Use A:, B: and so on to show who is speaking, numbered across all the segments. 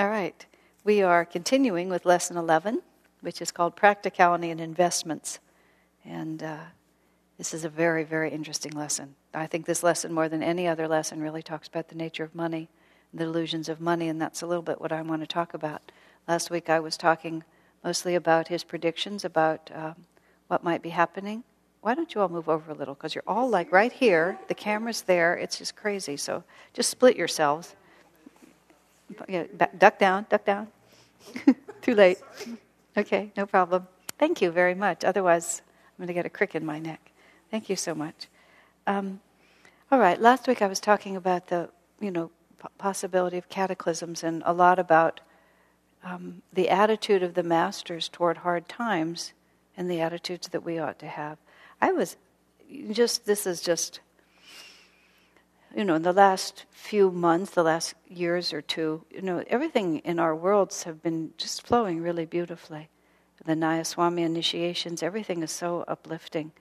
A: All right. We are continuing with lesson 11, which is called Practicality and Investments. And uh, this is a very, very interesting lesson. I think this lesson, more than any other lesson, really talks about the nature of money, the illusions of money, and that's a little bit what I want to talk about. Last week I was talking mostly about his predictions about um, what might be happening. Why don't you all move over a little? Because you're all like right here, the camera's there, it's just crazy. So just split yourselves. Yeah, duck down, duck down. Too late. Okay, no problem. Thank you very much. Otherwise, I'm going to get a crick in my neck. Thank you so much. Um, all right, last week I was talking about the, you know, possibility of cataclysms and a lot about um, the attitude of the masters toward hard times and the attitudes that we ought to have. I was just, this is just, you know, in the last few months, the last years or two, you know, everything in our worlds have been just flowing really beautifully. The Nayaswami initiations, everything is so uplifting.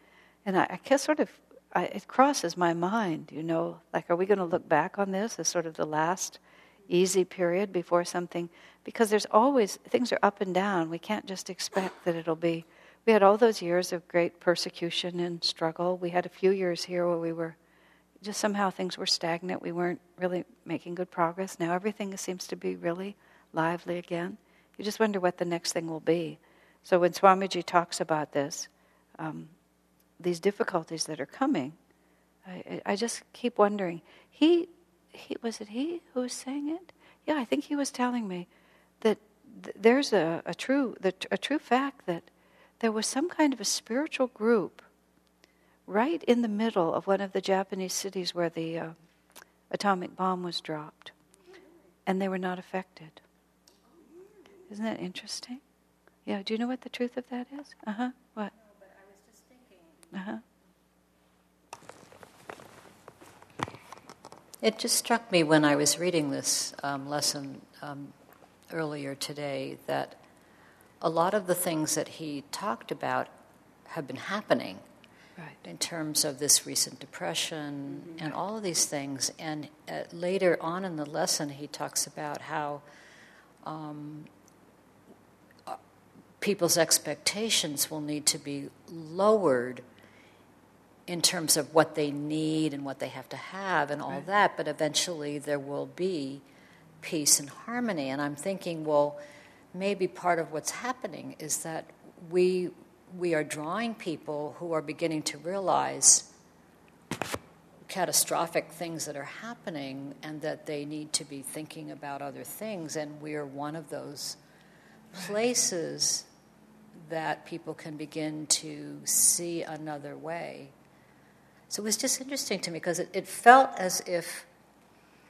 A: And I, I guess sort of, I, it crosses my mind, you know, like, are we going to look back on this as sort of the last easy period before something? Because there's always, things are up and down. We can't just expect that it'll be. We had all those years of great persecution and struggle. We had a few years here where we were just somehow things were stagnant. We weren't really making good progress. Now everything seems to be really lively again. You just wonder what the next thing will be. So when Swamiji talks about this, um, these difficulties that are coming, I, I, just keep wondering. He, he was it he who was saying it? Yeah, I think he was telling me that th- there's a, a true the, a true fact that there was some kind of a spiritual group right in the middle of one of the Japanese cities where the uh, atomic bomb was dropped, and they were not affected. Isn't that interesting? Yeah, do you know what the truth of that is? Uh huh. What?
B: Uh huh. It just struck me when I was reading this um, lesson um, earlier today that a lot of the things that he talked about have been happening right. in terms of this recent depression mm-hmm. and all of these things. And uh, later on in the lesson, he talks about how um, uh, people's expectations will need to be lowered in terms of what they need and what they have to have and all right. that, but eventually there will be peace and harmony. And I'm thinking, well, maybe part of what's happening is that we we are drawing people who are beginning to realize catastrophic things that are happening and that they need to be thinking about other things. And we are one of those places that people can begin to see another way. So it was just interesting to me because it, it felt as if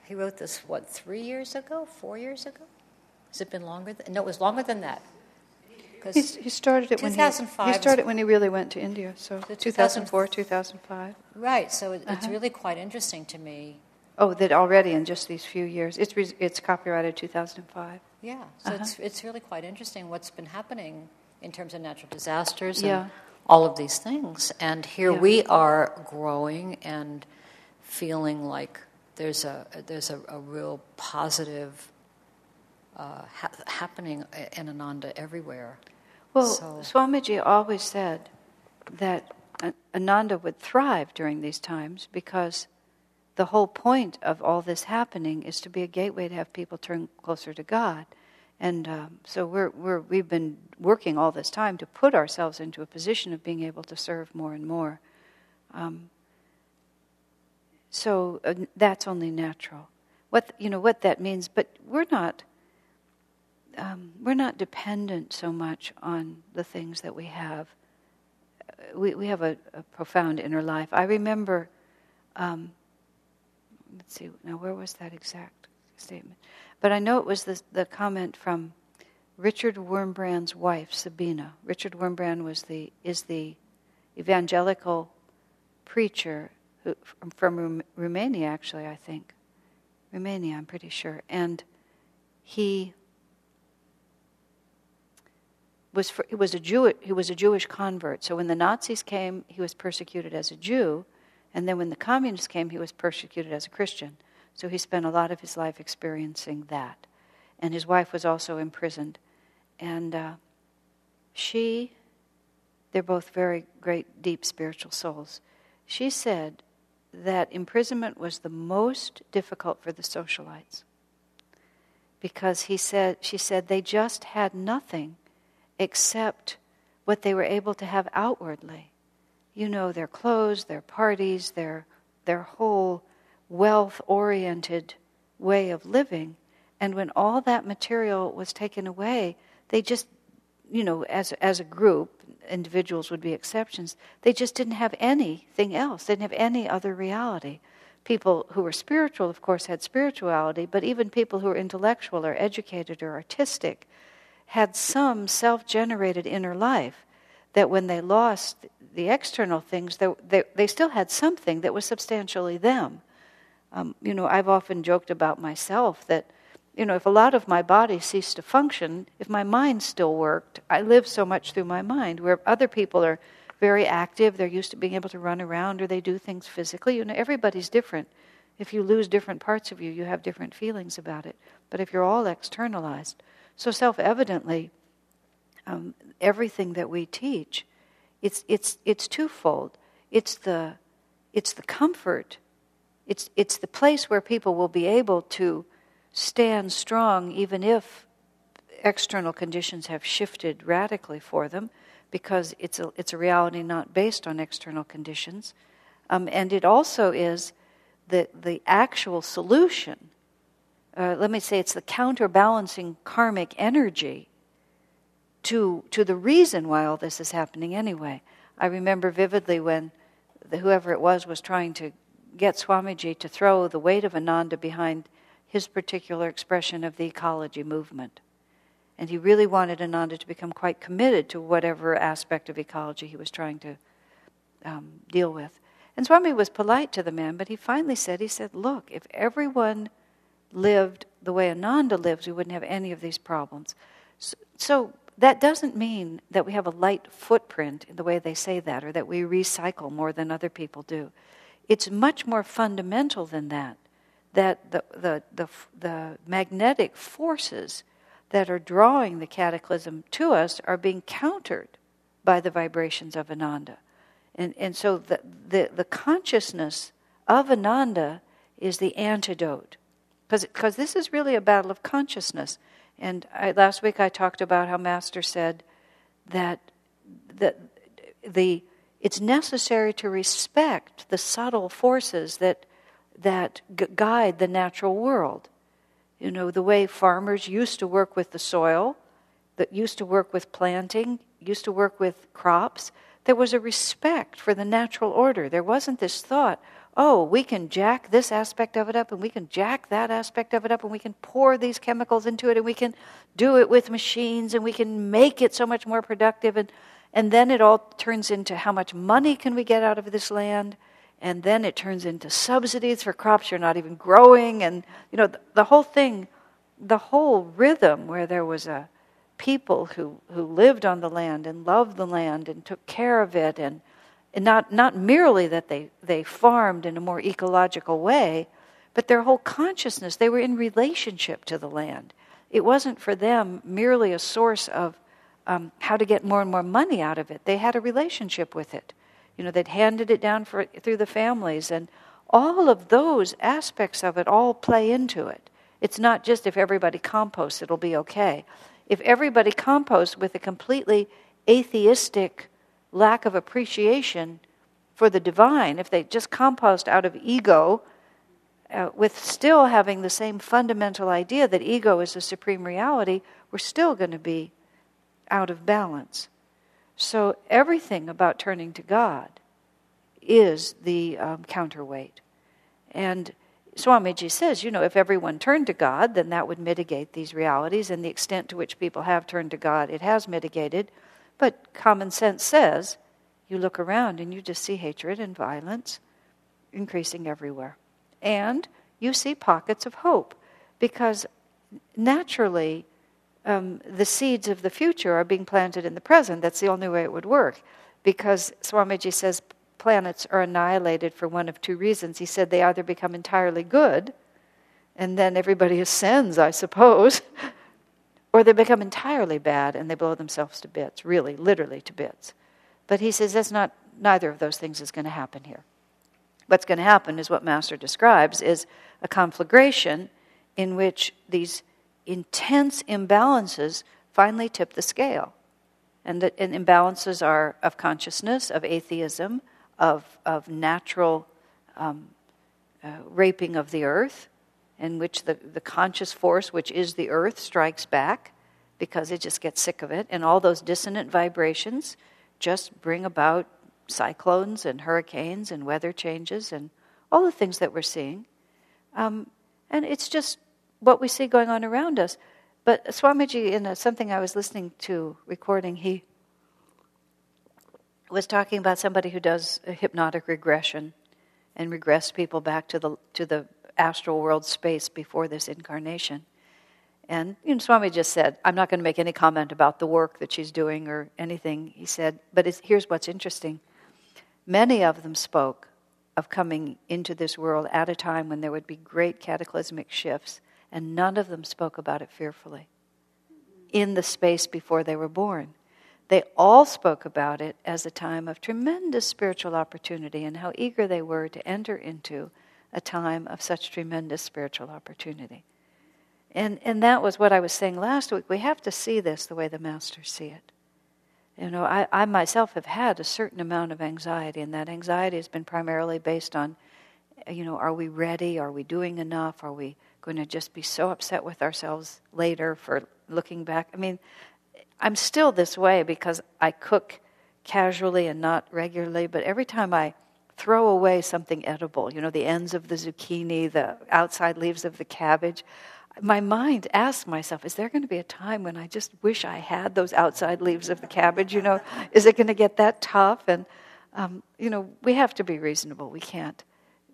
B: he wrote this, what, three years ago, four years ago? Has it been longer? Than, no, it was longer than that.
A: He, he started it when he, he started when he really went to India. So 2004, 2005.
B: Right. So it, uh-huh. it's really quite interesting to me.
A: Oh, that already in just these few years, it's re- it's copyrighted 2005.
B: Yeah. So uh-huh. it's it's really quite interesting what's been happening in terms of natural disasters and yeah. all of these things. And here yeah. we are growing and feeling like there's a there's a, a real positive uh, ha- happening in Ananda everywhere.
A: Well, so. Swamiji always said that Ananda would thrive during these times because the whole point of all this happening is to be a gateway to have people turn closer to God. And um, so we're, we're, we've been working all this time to put ourselves into a position of being able to serve more and more. Um, so uh, that's only natural. What you know what that means, but we're not um, we're not dependent so much on the things that we have. We, we have a, a profound inner life. I remember, um, let's see, now where was that exact statement? But I know it was the, the comment from Richard Wurmbrand's wife, Sabina. Richard Wurmbrand was the, is the evangelical preacher who, from, from Romania, actually, I think. Romania, I'm pretty sure. And he was for, he was a Jew, he was a Jewish convert. So when the Nazis came, he was persecuted as a Jew, and then when the communists came, he was persecuted as a Christian. So he spent a lot of his life experiencing that. and his wife was also imprisoned. And uh, she, they're both very great, deep spiritual souls. She said that imprisonment was the most difficult for the socialites because he said, she said they just had nothing except what they were able to have outwardly. You know, their clothes, their parties, their, their whole wealth oriented way of living. And when all that material was taken away, they just, you know, as, as a group, individuals would be exceptions, they just didn't have anything else. They didn't have any other reality. People who were spiritual, of course, had spirituality, but even people who were intellectual or educated or artistic had some self generated inner life that when they lost the external things, they, they, they, still had something that was substantially them. Um, you know, I've often joked about myself that, you know, if a lot of my body ceased to function, if my mind still worked, I live so much through my mind, where other people are very active, they're used to being able to run around or they do things physically. You know, everybody's different. If you lose different parts of you, you have different feelings about it. But if you're all externalized, so self evidently, um, everything that we teach, it's, it's, it's twofold. It's the, it's the comfort, it's, it's the place where people will be able to stand strong even if external conditions have shifted radically for them because it's a, it's a reality not based on external conditions. Um, and it also is the, the actual solution. Uh, let me say it's the counterbalancing karmic energy to, to the reason why all this is happening anyway. I remember vividly when the, whoever it was was trying to get Swamiji to throw the weight of Ananda behind his particular expression of the ecology movement. And he really wanted Ananda to become quite committed to whatever aspect of ecology he was trying to um, deal with. And Swami was polite to the man, but he finally said, he said, look, if everyone lived the way Ananda lives, we wouldn't have any of these problems. So, so that doesn't mean that we have a light footprint in the way they say that, or that we recycle more than other people do. It's much more fundamental than that. That the, the, the, the magnetic forces that are drawing the cataclysm to us are being countered by the vibrations of Ananda. And, and so the, the, the consciousness of Ananda is the antidote. Because this is really a battle of consciousness. And I, last week I talked about how Master said that the, the, it's necessary to respect the subtle forces that, that g- guide the natural world. You know, the way farmers used to work with the soil, that used to work with planting, used to work with crops, there was a respect for the natural order. There wasn't this thought, oh, we can jack this aspect of it up and we can jack that aspect of it up and we can pour these chemicals into it and we can do it with machines and we can make it so much more productive and and then it all turns into how much money can we get out of this land and then it turns into subsidies for crops you're not even growing and you know the, the whole thing the whole rhythm where there was a people who, who lived on the land and loved the land and took care of it and, and not, not merely that they, they farmed in a more ecological way but their whole consciousness they were in relationship to the land it wasn't for them merely a source of um, how to get more and more money out of it they had a relationship with it you know, they'd handed it down for, through the families, and all of those aspects of it all play into it. It's not just if everybody composts, it'll be okay. If everybody composts with a completely atheistic lack of appreciation for the divine, if they just compost out of ego, uh, with still having the same fundamental idea that ego is the supreme reality, we're still going to be out of balance. So everything about turning to God is the um, counterweight. And Swamiji says, you know, if everyone turned to God, then that would mitigate these realities, and the extent to which people have turned to God, it has mitigated. But common sense says, you look around and you just see hatred and violence increasing everywhere. And you see pockets of hope, because naturally, um, the seeds of the future are being planted in the present. That's the only way it would work. Because Swamiji says planets are annihilated for one of two reasons. He said they either become entirely good, and then everybody ascends, I suppose. Or they become entirely bad and they blow themselves to bits, really, literally to bits. But he says that's not, neither of those things is going to happen here. What's going to happen is what Master describes is a conflagration in which these intense imbalances finally tip the scale. And the and imbalances are of consciousness, of atheism, of, of natural um, uh, raping of the earth, in which the, the conscious force, which is the earth, strikes back because it just gets sick of it. And all those dissonant vibrations just bring about cyclones and hurricanes and weather changes and all the things that we're seeing. Um, and it's just what we see going on around us. But Swamiji, in a, something I was listening to recording, he was talking about somebody who does a hypnotic regression and regress people back to the to the astral world space before this incarnation. And you know, Swami just said, I'm not going to make any comment about the work that she's doing or anything. He said, but here's what's interesting. Many of them spoke of coming into this world at a time when there would be great cataclysmic shifts, and none of them spoke about it fearfully in the space before they were born. They all spoke about it as a time of tremendous spiritual opportunity and how eager they were to enter into a time of such tremendous spiritual opportunity. And, and that was what I was saying last week. We have to see this the way the masters see it. You know, I, I myself have had a certain amount of anxiety, and that anxiety has been primarily based on, you know, are we ready? Are we doing enough? Are we going to just be so upset with ourselves later for looking back? I mean, I'm still this way because I cook casually and not regularly, but every time I throw away something edible, you know, the ends of the zucchini, the outside leaves of the cabbage. My mind asks myself, is there going to be a time when I just wish I had those outside leaves of the cabbage? You know, is it going to get that tough? And, um, you know, we have to be reasonable. We can't,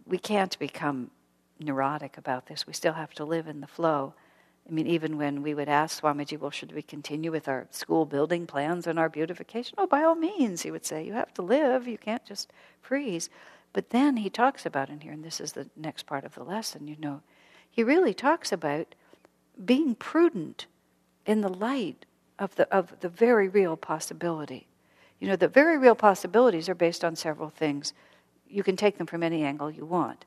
A: we can't become neurotic about this. We still have to live in the flow. I mean, even when we would ask Swamiji, well, should we continue with our school building plans and our beautification? Oh, by all means, he would say, you have to live, you can't just freeze. But then he talks about in here, and this is the next part of the lesson, you know, he really talks about being prudent in the light of the, of the very real possibility. You know, the very real possibilities are based on several things. You can take them from any angle you want.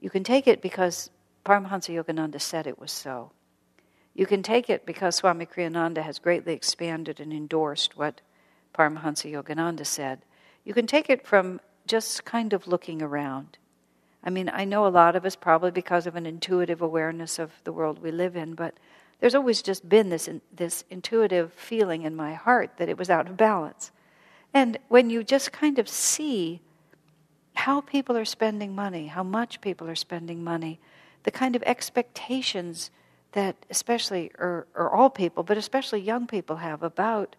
A: You can take it because Paramahansa Yogananda said it was so. You can take it because Swami Kriyananda has greatly expanded and endorsed what Paramahansa Yogananda said. You can take it from just kind of looking around. I mean, I know a lot of us probably because of an intuitive awareness of the world we live in, but there's always just been this, this intuitive feeling in my heart that it was out of balance. And when you just kind of see how people are spending money, how much people are spending money, the kind of expectations that especially, or, or all people, but especially young people have about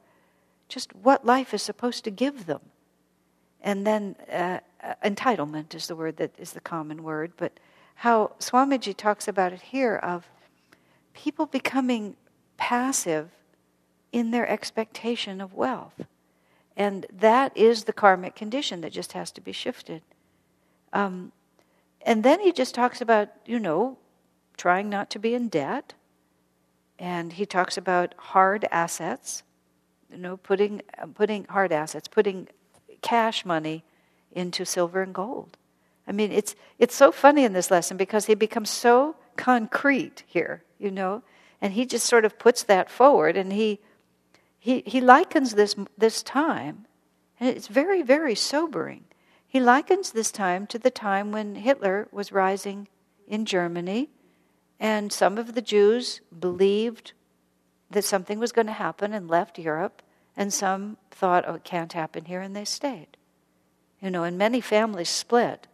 A: just what life is supposed to give them. And then uh, uh, entitlement is the word that is the common word, but how Swamiji talks about it here of people becoming passive in their expectation of wealth. And that is the karmic condition that just has to be shifted. Um, and then he just talks about, you know, trying not to be in debt. And he talks about hard assets, you know, putting, putting hard assets, putting cash money into silver and gold. I mean, it's, it's so funny in this lesson because he becomes so concrete here, you know, and he just sort of puts that forward and he, he, he likens this, this time, and it's very, very sobering. He likens this time to the time when Hitler was rising in Germany and some of the Jews believed that something was going to happen and left Europe, and some thought, oh, it can't happen here, and they stayed. You know, and many families split,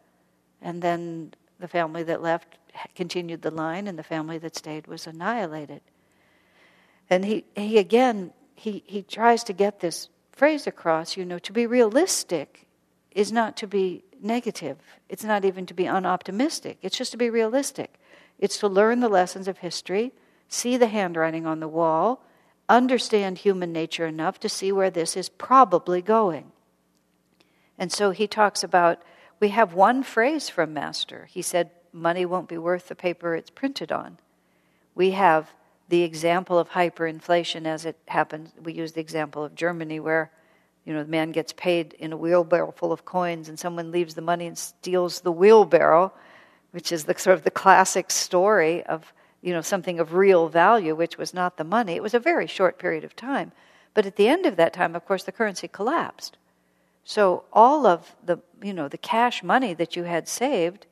A: and then the family that left continued the line, and the family that stayed was annihilated. And he, he again, he, he tries to get this phrase across, you know, to be realistic is not to be negative. It's not even to be unoptimistic. It's just to be realistic. It's to learn the lessons of history, see the handwriting on the wall, understand human nature enough to see where this is probably going. And so he talks about we have one phrase from Master. He said, money won't be worth the paper it's printed on. We have the example of hyperinflation as it happens. We use the example of Germany where you know the man gets paid in a wheelbarrow full of coins and someone leaves the money and steals the wheelbarrow, which is the sort of the classic story of you know something of real value which was not the money. It was a very short period of time. But at the end of that time, of course, the currency collapsed. So all of the you know the cash money that you had saved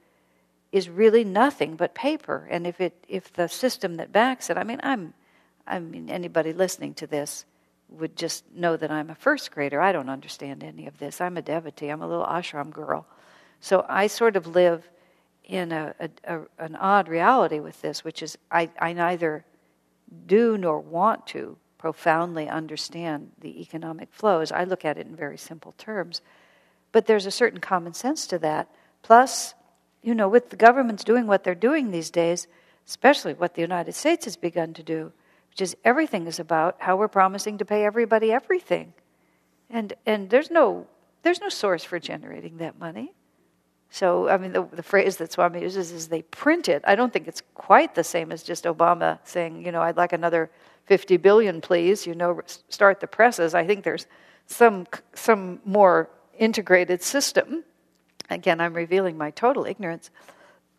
A: is really nothing but paper. And if it if the system that backs it, I mean, I'm I mean anybody listening to this would just know that I'm a first grader. I don't understand any of this. I'm a devotee. I'm a little ashram girl. So I sort of live in a, a, a an odd reality with this, which is I, I neither do nor want to profoundly understand the economic flows. I look at it in very simple terms. But there's a certain common sense to that. Plus, you know, with the governments doing what they're doing these days, especially what the United States has begun to do, which is everything is about how we're promising to pay everybody everything. And, and there's, no, there's no source for generating that money. So, I mean, the, the phrase that Swami uses is they print it. I don't think it's quite the same as just Obama saying, you know, I'd like another 50 billion, please, you know, start the presses. I think there's some, some more integrated system. Again, I'm revealing my total ignorance.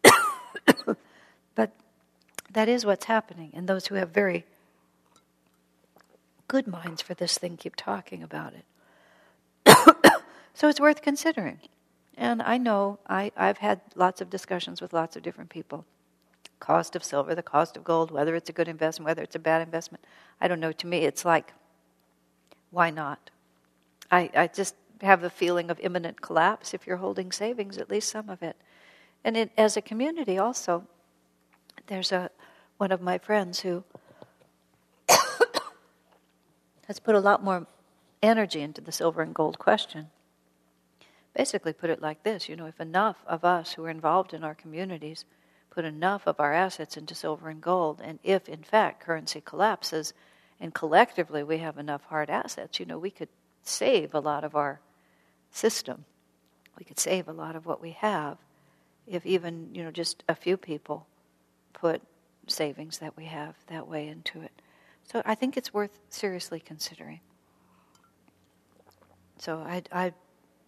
A: but that is what's happening. And those who have very good minds for this thing keep talking about it. so it's worth considering. And I know I, I've had lots of discussions with lots of different people cost of silver, the cost of gold, whether it's a good investment, whether it's a bad investment. I don't know. To me, it's like, why not? I, I just have a feeling of imminent collapse if you're holding savings, at least some of it. And it, as a community, also, there's a one of my friends who has put a lot more energy into the silver and gold question. Basically, put it like this: you know, if enough of us who are involved in our communities put enough of our assets into silver and gold, and if in fact currency collapses and collectively we have enough hard assets, you know, we could save a lot of our system. We could save a lot of what we have if even, you know, just a few people put savings that we have that way into it. So I think it's worth seriously considering. So I, I,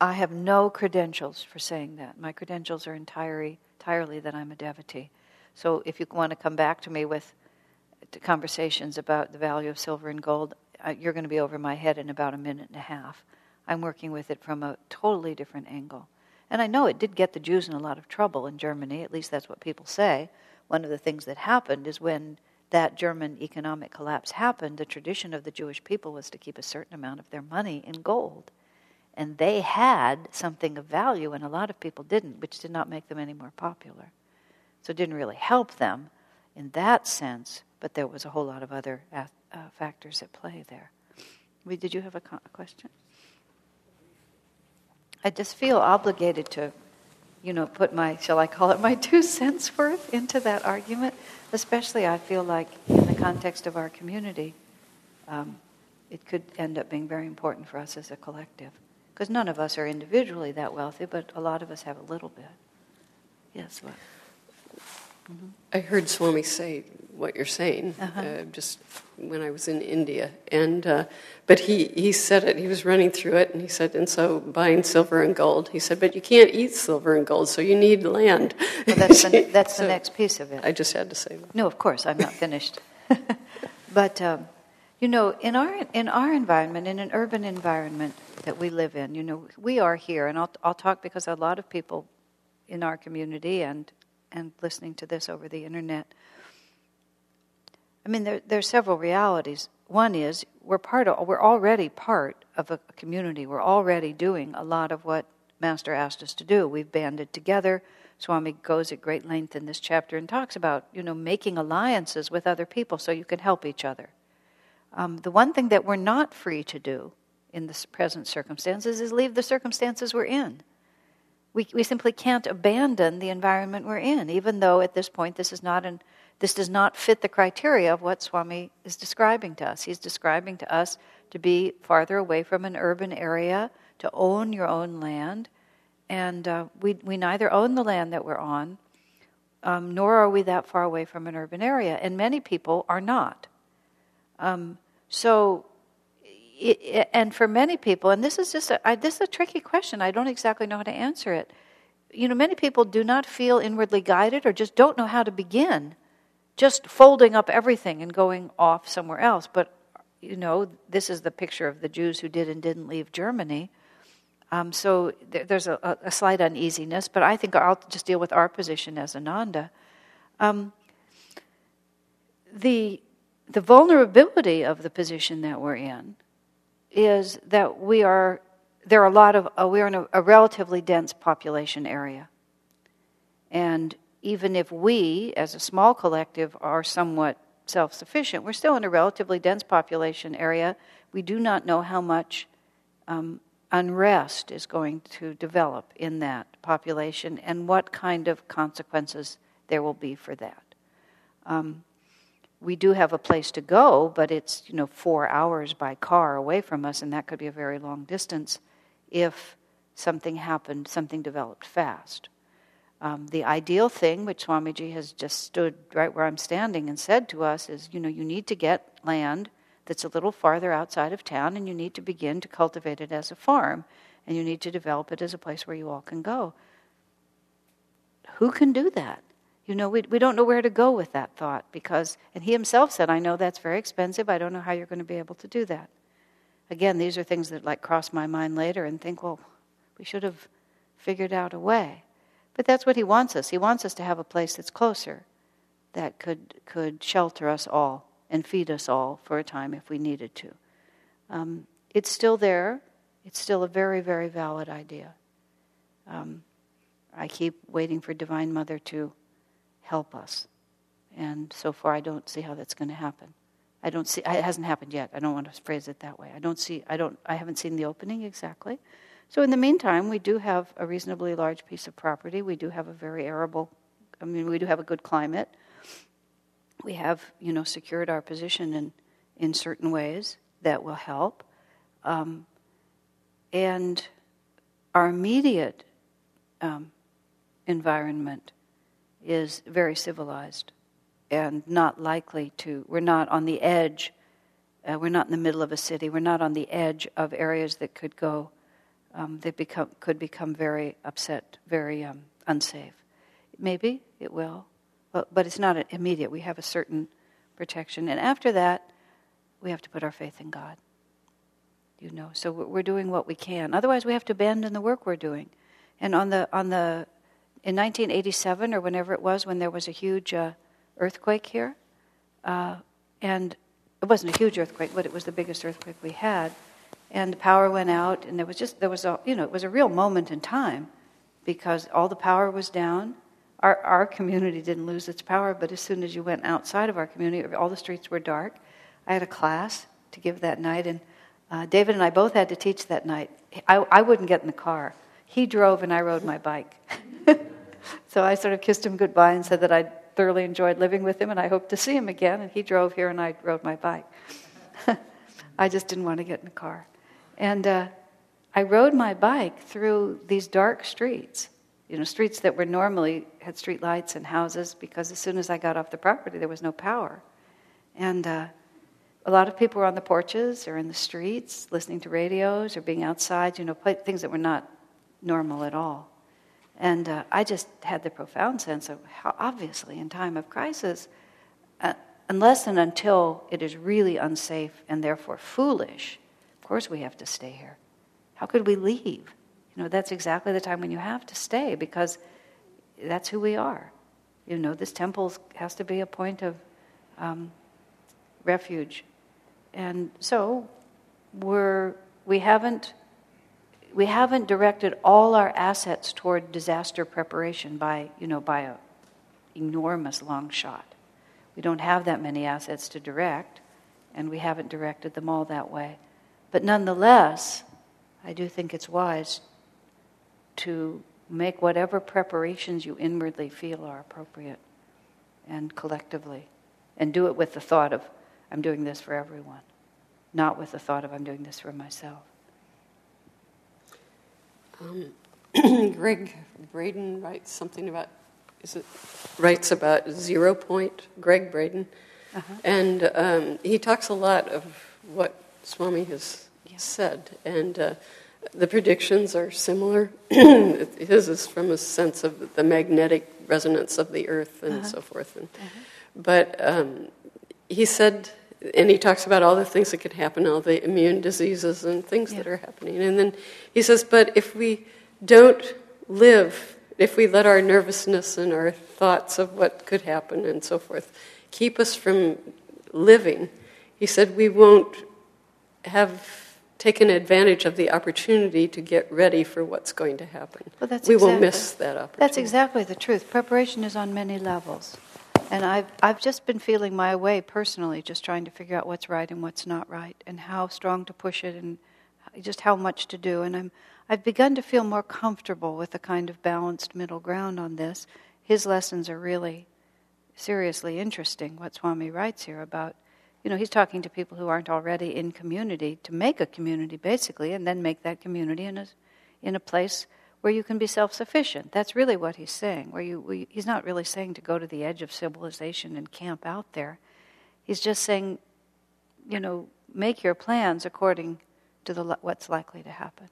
A: I have no credentials for saying that. My credentials are entirely entirely that I'm a devotee. So if you want to come back to me with conversations about the value of silver and gold, uh, you're going to be over my head in about a minute and a half. I'm working with it from a totally different angle. And I know it did get the Jews in a lot of trouble in Germany, at least that's what people say. One of the things that happened is when that German economic collapse happened, the tradition of the Jewish people was to keep a certain amount of their money in gold. And they had something of value, and a lot of people didn't, which did not make them any more popular. So it didn't really help them in that sense, but there was a whole lot of other uh, factors at play there. Did you have a, co- a question? I just feel obligated to, you know, put my, shall I call it my two cents worth into that argument. Especially, I feel like in the context of our community, um, it could end up being very important for us as a collective. Because none of us are individually that wealthy, but a lot of us have a little bit. Yes, what?
C: Mm-hmm. I heard Swami say what you're saying uh-huh. uh, just when I was in India, and uh, but he he said it. He was running through it, and he said, and so buying silver and gold. He said, but you can't eat silver and gold, so you need land.
A: Well, that's the, that's so the next piece of it.
C: I just had to say that.
A: No, of course, I'm not finished. but um, you know, in our in our environment, in an urban environment that we live in, you know, we are here, and I'll I'll talk because a lot of people in our community and and listening to this over the internet. I mean, there there are several realities. One is we're part of we're already part of a community. We're already doing a lot of what Master asked us to do. We've banded together. Swami goes at great length in this chapter and talks about you know making alliances with other people so you can help each other. Um, the one thing that we're not free to do in the present circumstances is leave the circumstances we're in. We, we simply can't abandon the environment we're in, even though at this point this is not an, this does not fit the criteria of what Swami is describing to us. He's describing to us to be farther away from an urban area, to own your own land, and uh, we, we neither own the land that we're on, um, nor are we that far away from an urban area, and many people are not. Um, so, it, and for many people, and this is just a, I, this is a tricky question. I don't exactly know how to answer it. You know, many people do not feel inwardly guided, or just don't know how to begin, just folding up everything and going off somewhere else. But you know, this is the picture of the Jews who did and didn't leave Germany. Um, so th- there's a, a, slight uneasiness, but I think I'll just deal with our position as Ananda. Um, the the vulnerability of the position that we're in is that we are there are a lot of uh, we're in a, a relatively dense population area, and even if we, as a small collective, are somewhat self sufficient, we're still in a relatively dense population area. We do not know how much um, unrest is going to develop in that population and what kind of consequences there will be for that. Um, we do have a place to go, but it's you know four hours by car away from us, and that could be a very long distance if something happened, something developed fast. Um, the ideal thing, which Swamiji has just stood right where I'm standing and said to us, is you know you need to get land that's a little farther outside of town, and you need to begin to cultivate it as a farm, and you need to develop it as a place where you all can go. Who can do that? You know, we, we don't know where to go with that thought because, and he himself said, I know that's very expensive. I don't know how you're going to be able to do that. Again, these are things that like cross my mind later and think, well, we should have figured out a way. But that's what he wants us. He wants us to have a place that's closer that could, could shelter us all and feed us all for a time if we needed to. Um, it's still there. It's still a very, very valid idea. Um, I keep waiting for Divine Mother to help us. And so far, I don't see how that's going to happen. I don't see. It hasn't happened yet. I don't want to phrase it that way. I don't see. I don't. I haven't seen the opening exactly. So in the meantime, we do have a reasonably large piece of property. We do have a very arable. I mean, we do have a good climate. We have, you know, secured our position in in certain ways that will help. Um, and our immediate um, environment is very civilized and not likely to, we're not on the edge, uh, we're not in the middle of a city, we're not on the edge of areas that could go, um, that become, could become very upset, very um, unsafe. Maybe it will, but, but it's not immediate. We have a certain protection. And after that, we have to put our faith in God. You know, so we're doing what we can. Otherwise, we have to abandon the work we're doing. And on the on the in 1987 or whenever it was, when there was a huge uh, earthquake here, uh, and it wasn't a huge earthquake, but it was the biggest earthquake we had, and the power went out, and there was just there was a you know it was a real moment in time because all the power was down. Our our community didn't lose its power, but as soon as you went outside of our community, all the streets were dark. I had a class to give that night, and uh, David and I both had to teach that night. I, I wouldn't get in the car. He drove, and I rode my bike. so I sort of kissed him goodbye and said that I thoroughly enjoyed living with him and I hoped to see him again. And he drove here and I rode my bike. I just didn't want to get in the car. And uh, I rode my bike through these dark streets, you know, streets that were normally had street lights and houses because as soon as I got off the property, there was no power. And uh, a lot of people were on the porches or in the streets listening to radios or being outside, you know, things that were not normal at all. And uh, I just had the profound sense of how, obviously, in time of crisis, uh, unless and until it is really unsafe and therefore foolish, of course we have to stay here. How could we leave? You know, that's exactly the time when you have to stay because that's who we are. You know, this temple has to be a point of um, refuge. And so we're, we haven't we haven't directed all our assets toward disaster preparation by, you know, by a enormous long shot. We don't have that many assets to direct, and we haven't directed them all that way. But nonetheless, I do think it's wise to make whatever preparations you inwardly feel are appropriate and collectively, and do it with the thought of, I'm doing this for everyone, not with the thought of, I'm doing this for myself.
C: Um, Gregg Braden writes something about is it, writes about zero point, Gregg Braden. Uh-huh. And um, he talks a lot of what Swami has yeah. said. And uh, the predictions are similar. His is from a sense of the magnetic resonance of the earth and uh-huh. so forth. And, uh-huh. But um, he said, and he talks about all the things that could happen, all the immune diseases and things yeah. that are happening. And then he says, but if we don't live, if we let our nervousness and our thoughts of what could happen and so forth keep us from living, he said, we won't have taken advantage of the opportunity to get ready for what's going to happen.
A: Well, that's
C: we
A: exactly,
C: will miss that opportunity.
A: That's exactly the truth. Preparation is on many levels. And I've, I've just been feeling my way personally, just trying to figure out what's right and what's not right, and how strong to push it, and just how much to do. And I'm, I've begun to feel more comfortable with a kind of balanced middle ground on this. His lessons are really seriously interesting, what Swami writes here about you know, he's talking to people who aren't already in community to make a community, basically, and then make that community in a, in a place where you can be self sufficient. That's really what he's saying. Where you, where you, he's not really saying to go to the edge of civilization and camp out there. He's just saying, you know, make your plans according to the, what's likely to happen.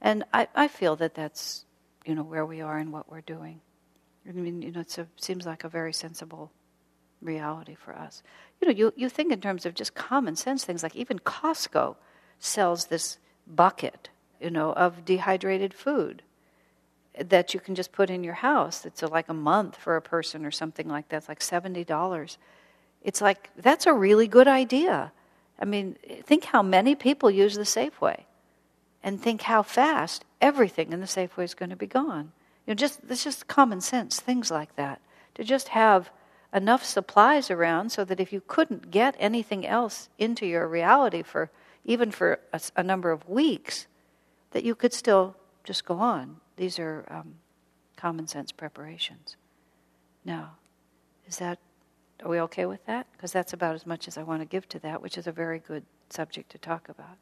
A: And I, I feel that that's, you know, where we are and what we're doing. I mean, you know, it seems like a very sensible reality for us. You know, you, you think in terms of just common sense things, like even Costco sells this bucket, you know, of dehydrated food that you can just put in your house. It's like a month for a person or something like that. It's like $70. It's like, that's a really good idea. I mean, think how many people use the Safeway and think how fast everything in the Safeway is going to be gone. You know, just, it's just common sense, things like that. To just have enough supplies around so that if you couldn't get anything else into your reality for even for a, a number of weeks, that you could still just go on. These are um, common sense preparations. Now, is that are we okay with that? Because that's about as much as I want to give to that, which is a very good subject to talk about.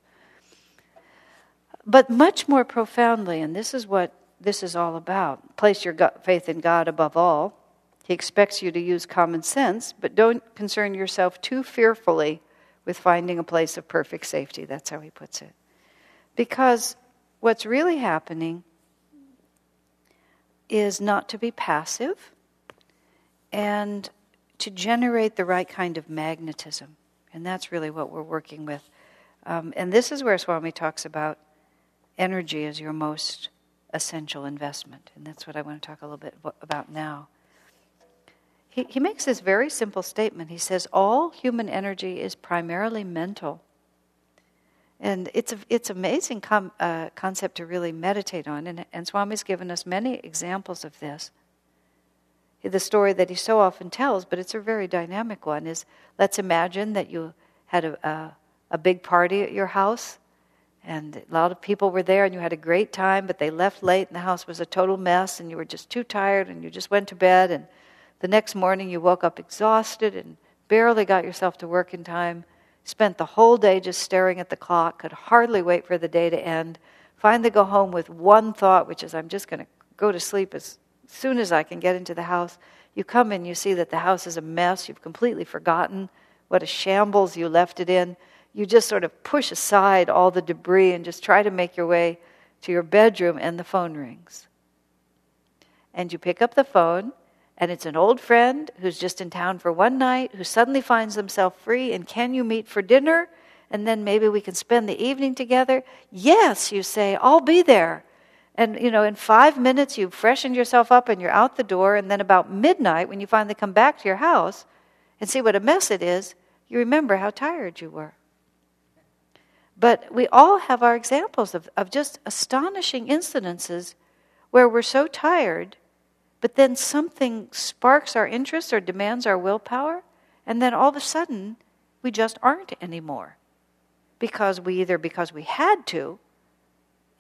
A: But much more profoundly, and this is what this is all about place your faith in God above all he expects you to use common sense, but don't concern yourself too fearfully with finding a place of perfect safety. That's how he puts it. Because what's really happening is not to be passive and to generate the right kind of magnetism. And that's really what we're working with. Um, and this is where Swami talks about energy as your most essential investment. And that's what I want to talk a little bit about now. He, he makes this very simple statement. He says, All human energy is primarily mental. And it's, a, it's amazing com, uh, concept to really meditate on. And, and Swami's given us many examples of this. The story that he so often tells, but it's a very dynamic one, is let's imagine that you had a, a, a big party at your house and a lot of people were there and you had a great time but they left late and the house was a total mess and you were just too tired and you just went to bed and the next morning, you woke up exhausted and barely got yourself to work in time, spent the whole day just staring at the clock, could hardly wait for the day to end, finally go home with one thought, which is, I'm just going to go to sleep as soon as I can get into the house. You come in, you see that the house is a mess, you've completely forgotten what a shambles you left it in. You just sort of push aside all the debris and just try to make your way to your bedroom, and the phone rings. And you pick up the phone, and it's an old friend who's just in town for one night who suddenly finds himself free and can you meet for dinner? And then maybe we can spend the evening together? Yes you say i'll be there. And you know in five minutes you've freshened yourself up and you're out the door and then about midnight when you finally come back to your house and see what a mess it is you remember how tired you were. But we all have our examples of, of just astonishing incidences where we're so tired but then something sparks our interest or demands our willpower, and then all of a sudden, we just aren't anymore. Because we either because we had to,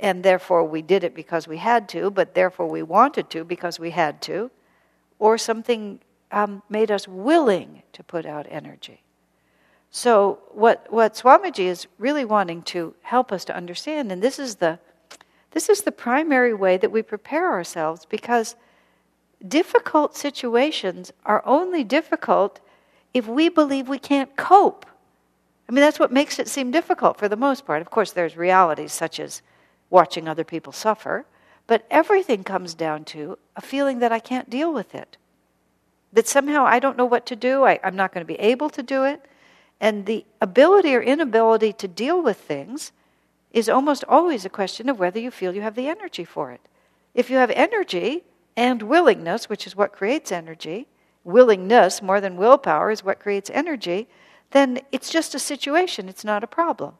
A: and therefore we did it because we had to, but therefore we wanted to because we had to, or something um, made us willing to put out energy. So, what, what Swamiji is really wanting to help us to understand, and this is the, this is the primary way that we prepare ourselves because difficult situations are only difficult if we believe we can't cope. I mean, that's what makes it seem difficult for the most part. Of course, there's realities such as watching other people suffer, but everything comes down to a feeling that I can't deal with it. That somehow I don't know what to do, I, am not going to be able to do it. And the ability or inability to deal with things is almost always a question of whether you feel you have the energy for it. If you have energy and willingness, which is what creates energy, willingness more than willpower is what creates energy, then it's just a situation, it's not a problem.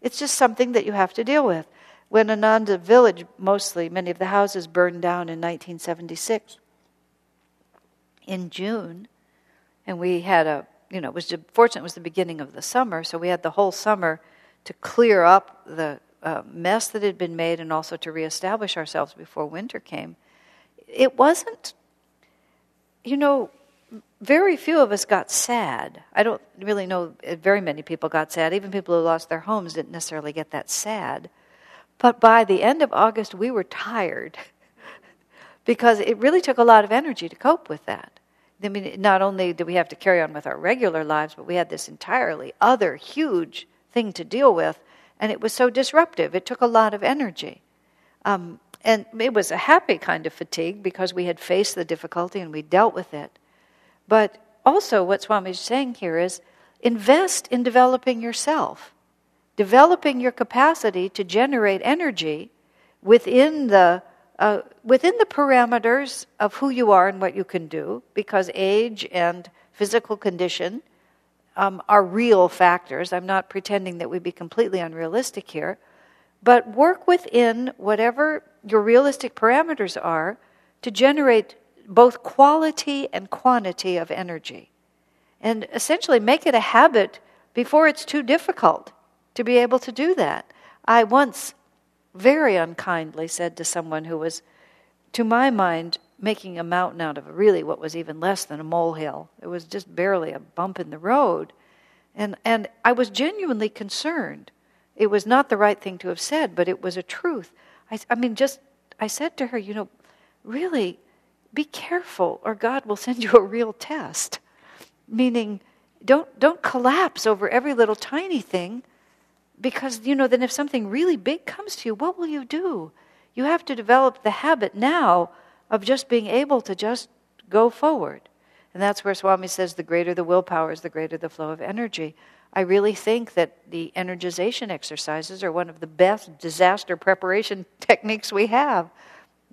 A: It's just something that you have to deal with. When Ananda village, mostly, many of the houses burned down in 1976, in June, and we had a, you know, it was fortunate it was the beginning of the summer, so we had the whole summer to clear up the uh, mess that had been made and also to reestablish ourselves before winter came. It wasn't, you know, very few of us got sad. I don't really know very many people got sad. Even people who lost their homes didn't necessarily get that sad. But by the end of August, we were tired because it really took a lot of energy to cope with that. I mean, not only did we have to carry on with our regular lives, but we had this entirely other huge thing to deal with, and it was so disruptive. It took a lot of energy. Um, and it was a happy kind of fatigue because we had faced the difficulty and we dealt with it. But also, what Swami is saying here is invest in developing yourself, developing your capacity to generate energy within the uh, within the parameters of who you are and what you can do, because age and physical condition um, are real factors. I'm not pretending that we'd be completely unrealistic here, but work within whatever your realistic parameters are to generate both quality and quantity of energy. And essentially make it a habit before it's too difficult to be able to do that. I once very unkindly said to someone who was, to my mind, making a mountain out of really what was even less than a molehill. It was just barely a bump in the road. And, and I was genuinely concerned. It was not the right thing to have said, but it was a truth. I, I mean, just, I said to her, you know, really, be careful or God will send you a real test. Meaning, don't, don't collapse over every little tiny thing because, you know, then if something really big comes to you, what will you do? You have to develop the habit now of just being able to just go forward. And that's where Swami says the greater the willpower is, the greater the flow of energy. I really think that the energization exercises are one of the best disaster preparation techniques we have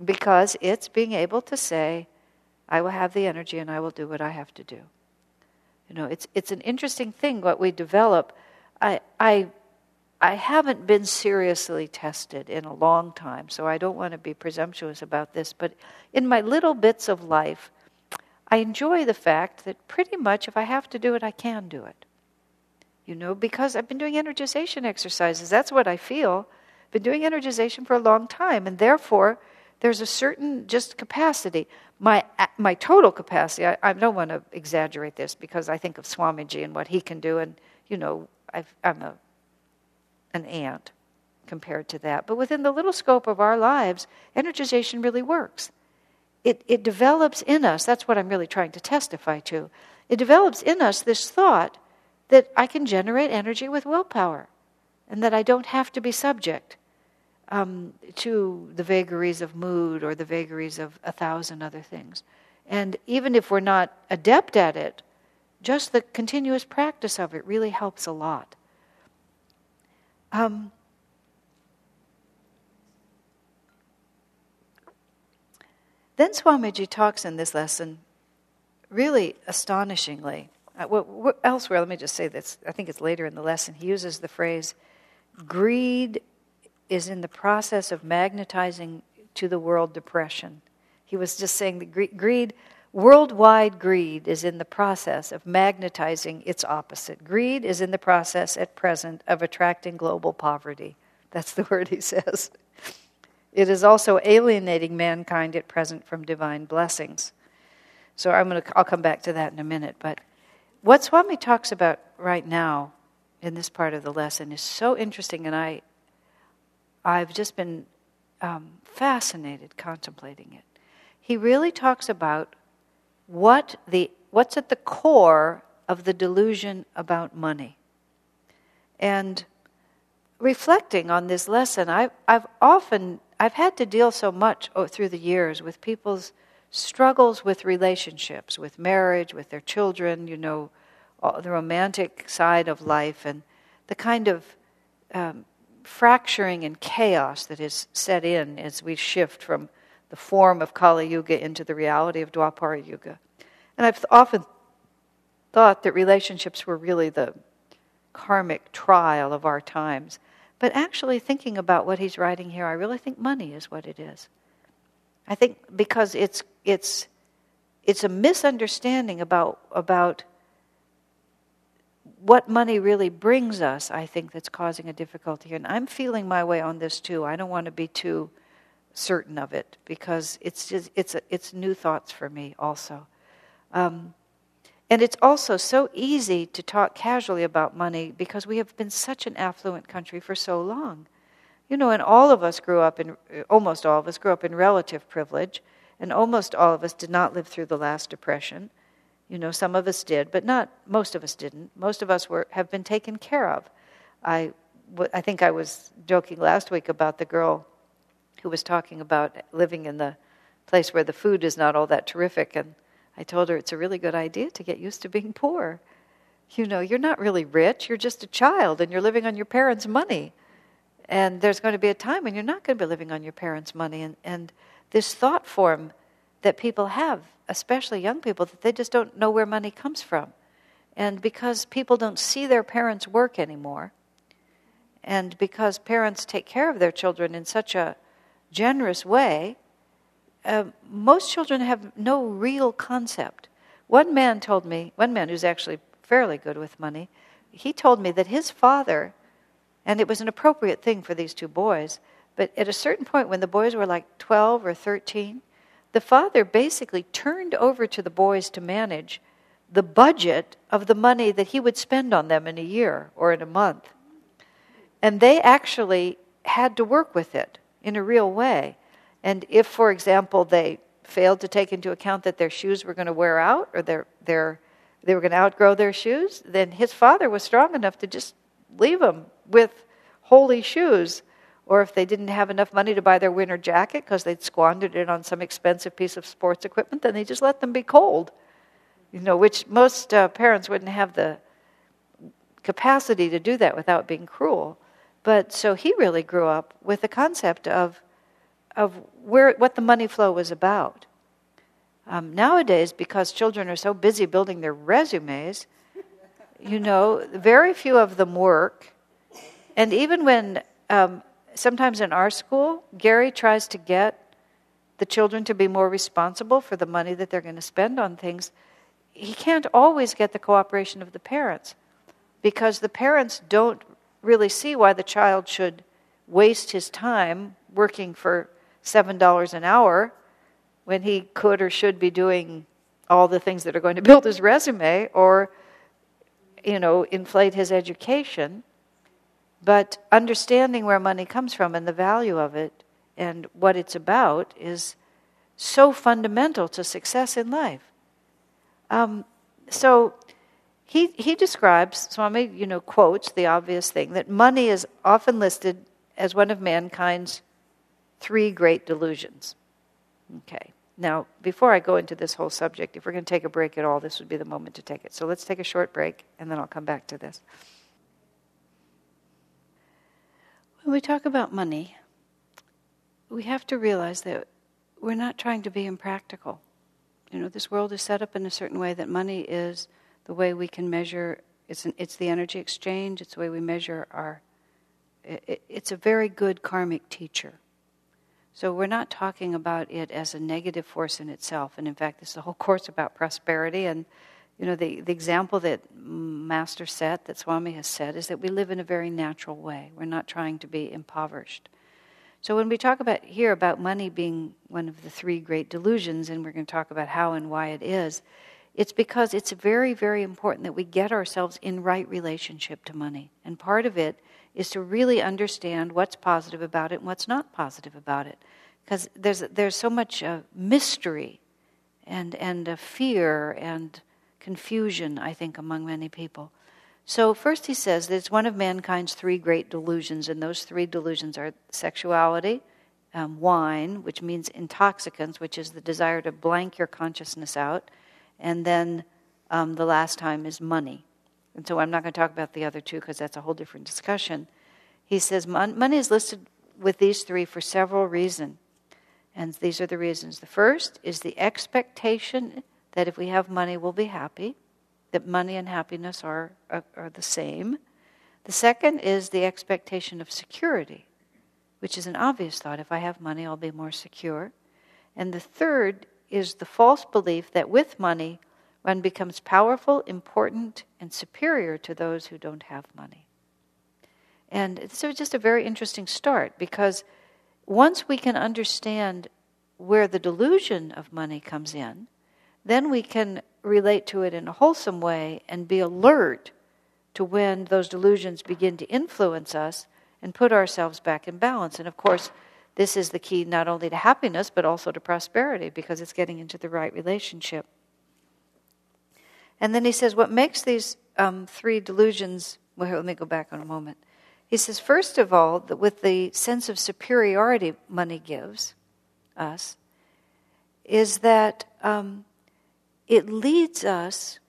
A: because it's being able to say, I will have the energy and I will do what I have to do. You know, it's, it's an interesting thing what we develop. I, I, I haven't been seriously tested in a long time, so I don't want to be presumptuous about this, but in my little bits of life, I enjoy the fact that pretty much if I have to do it, I can do it. You know, because I've been doing energization exercises. That's what I feel. I've been doing energization for a long time, and therefore, there's a certain just capacity. My, my total capacity, I, I don't want to exaggerate this because I think of Swamiji and what he can do, and, you know, i am a, an ant compared to that. But within the little scope of our lives, energization really works. It, it develops in us, that's what I'm really trying to testify to. It develops in us this thought that I can generate energy with willpower and that I don't have to be subject um, to the vagaries of mood or the vagaries of a thousand other things. And even if we're not adept at it, just the continuous practice of it really helps a lot. Um, then Swamiji talks in this lesson really astonishingly. Uh, what, elsewhere, let me just say this. I think it's later in the lesson. He uses the phrase greed is in the process of magnetizing to the world depression. He was just saying that greed, worldwide greed, is in the process of magnetizing its opposite. Greed is in the process at present of attracting global poverty. That's the word he says. It is also alienating mankind at present from divine blessings. So I'm going to, I'll come back to that in a minute. But what Swami talks about right now in this part of the lesson is so interesting, and I I've just been um, fascinated contemplating it. he really talks about what the, what's at the core of the delusion about money. And reflecting on this lesson, I've, I've often I've had to deal so much oh, through the years with people's struggles with relationships, with marriage, with their children, you know, the romantic side of life, and the kind of um, fracturing and chaos that is set in as we shift from the form of Kali Yuga into the reality of Dwapara Yuga. And I've often thought that relationships were really the karmic trial of our times. But actually, thinking about what he's writing here, I really think money is what it is. I think because it's, it's, it's a misunderstanding about, about what money really brings us, I think, that's causing a difficulty. And I'm feeling my way on this too. I don't want to be too certain of it because it's just, it's, it's new thoughts for me also. Um, and it's also so easy to talk casually about money because we have been such an affluent country for so long. You know, and all of us grew up in, almost all of us grew up in relative privilege, and almost all of us did not live through the last depression. You know, some of us did, but not most of us didn't. Most of us were have been taken care of. I, I think I was joking last week about the girl who was talking about living in the place where the food is not all that terrific, and I told her it's a really good idea to get used to being poor. You know, you're not really rich, you're just a child, and you're living on your parents' money. And there's going to be a time when you're not going to be living on your parents' money. And, and this thought form that people have especially young people, that they just don't know where money comes from. And because people don't see their parents work anymore, and because parents take care of their children in such a generous way, uh, most children have no real concept. One man told me, one man who's actually fairly good with money, he told me that his father, and it was an appropriate thing for these two boys, but at a certain point when the boys were like 12 or 13, the father basically turned over to the boys to manage the budget of the money that he would spend on them in a year or in a month. And they actually had to work with it in a real way. And if, for example, they failed to take into account that their shoes were going to wear out or their, their, they were going to outgrow their shoes, then his father was strong enough to just leave them with holey shoes or if they didn't have enough money to buy their winter jacket because they'd squandered it on some expensive piece of sports equipment, then they just let them be cold. You know, which most uh, parents wouldn't have the capacity to do that without being cruel. But so he really grew up with the concept of of where what the money flow was about. Um, nowadays, because children are so busy building their resumes, you know, very few of them work. And even when um, sometimes in our school, Gary tries to get the children to be more responsible for the money that they're going to spend on things. He can't always get the cooperation of the parents because the parents don't really see why the child should waste his time working for $7 an hour when he could or should be doing all the things that are going to build his resume or you know inflate his education but understanding where money comes from and the value of it and what it's about is so fundamental to success in life. Um, so he, he describes, Swami, you know, quotes the obvious thing that money is often listed as one of mankind's three great delusions. Okay. Now, before I go into this whole subject, if we're going to take a break at all, this would be the moment to take it. So let's take a short break, and then I'll come back to this. When we talk about money, we have to realize that we're not trying to be impractical. You know, this world is set up in a certain way that money is the way we can measure. It's an, it's the energy exchange. It's the way we measure our. It, it's a very good karmic teacher. So we're not talking about it as a negative force in itself. And in fact, this is a whole course about prosperity and you know, the, the example that Master set, that Swami has said, is that we live in a very natural way. We're not trying to be impoverished. So when we talk about here about money being one of the three great delusions, and we're going to talk about how and why it is, it's because it's very, very important that we get ourselves in right relationship to money. And part of it is to really understand what's positive about it and what's not positive about it. because there's, there's so much uh, mystery and, and uh, fear and confusion, I think, among many people. So, first he says that it's one of mankind's three great delusions, and those three delusions are sexuality, um, wine, which means intoxicants, which is the desire to blank your consciousness out, and then um, the last time is money. And so I'm not going to talk about the other two because that's a whole different discussion. He says money is listed with these three for several reasons. And these are the reasons. The first is the expectation that if we have money, we'll be happy, that money and happiness are, are, are the same. The second is the expectation of security, which is an obvious thought. If I have money, I'll be more secure. And the third is the false belief that with money, one becomes powerful, important, and superior to those who don't have money. And so, it's just a very interesting start because once we can understand where the delusion of money comes in, then we can relate to it in a wholesome way and be alert to when those delusions begin to influence us and put ourselves back in balance. And of course, this is the key not only to happiness but also to prosperity because it's getting into the right relationship. And then he says, what makes these um, three delusions, well, let me go back on a moment. He says, first of all, that with the sense of superiority money gives us, is that um, it leads us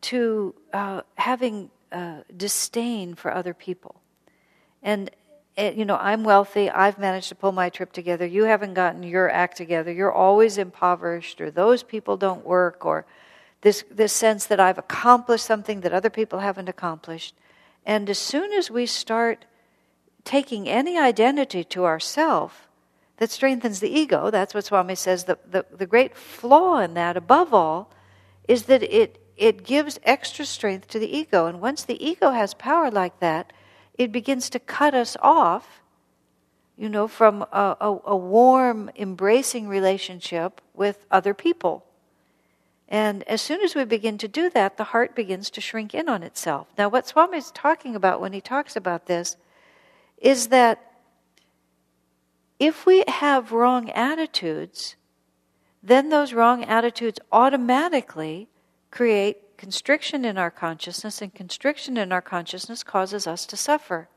A: to uh, having uh, disdain for other people. And, eh, you know, I'm wealthy, I've managed to pull my trip together, you haven't gotten your act together, you're always impoverished, or those people don't work, or this, this sense that I've accomplished something that other people haven't accomplished. And as soon as we start taking any identity to ourself that strengthens the ego, that's what Swami says, the, the, the great flaw in that, above all, is that it, it gives extra strength to the ego. And once the ego has power like that, it begins to cut us off, you know, from a, a, a warm, embracing relationship with other people. And as soon as we begin to do that, the heart begins to shrink in on itself. Now, what Swami is talking about when he talks about this is that if we have wrong attitudes, then those wrong attitudes automatically create constriction in our consciousness, and constriction in our consciousness causes us to suffer.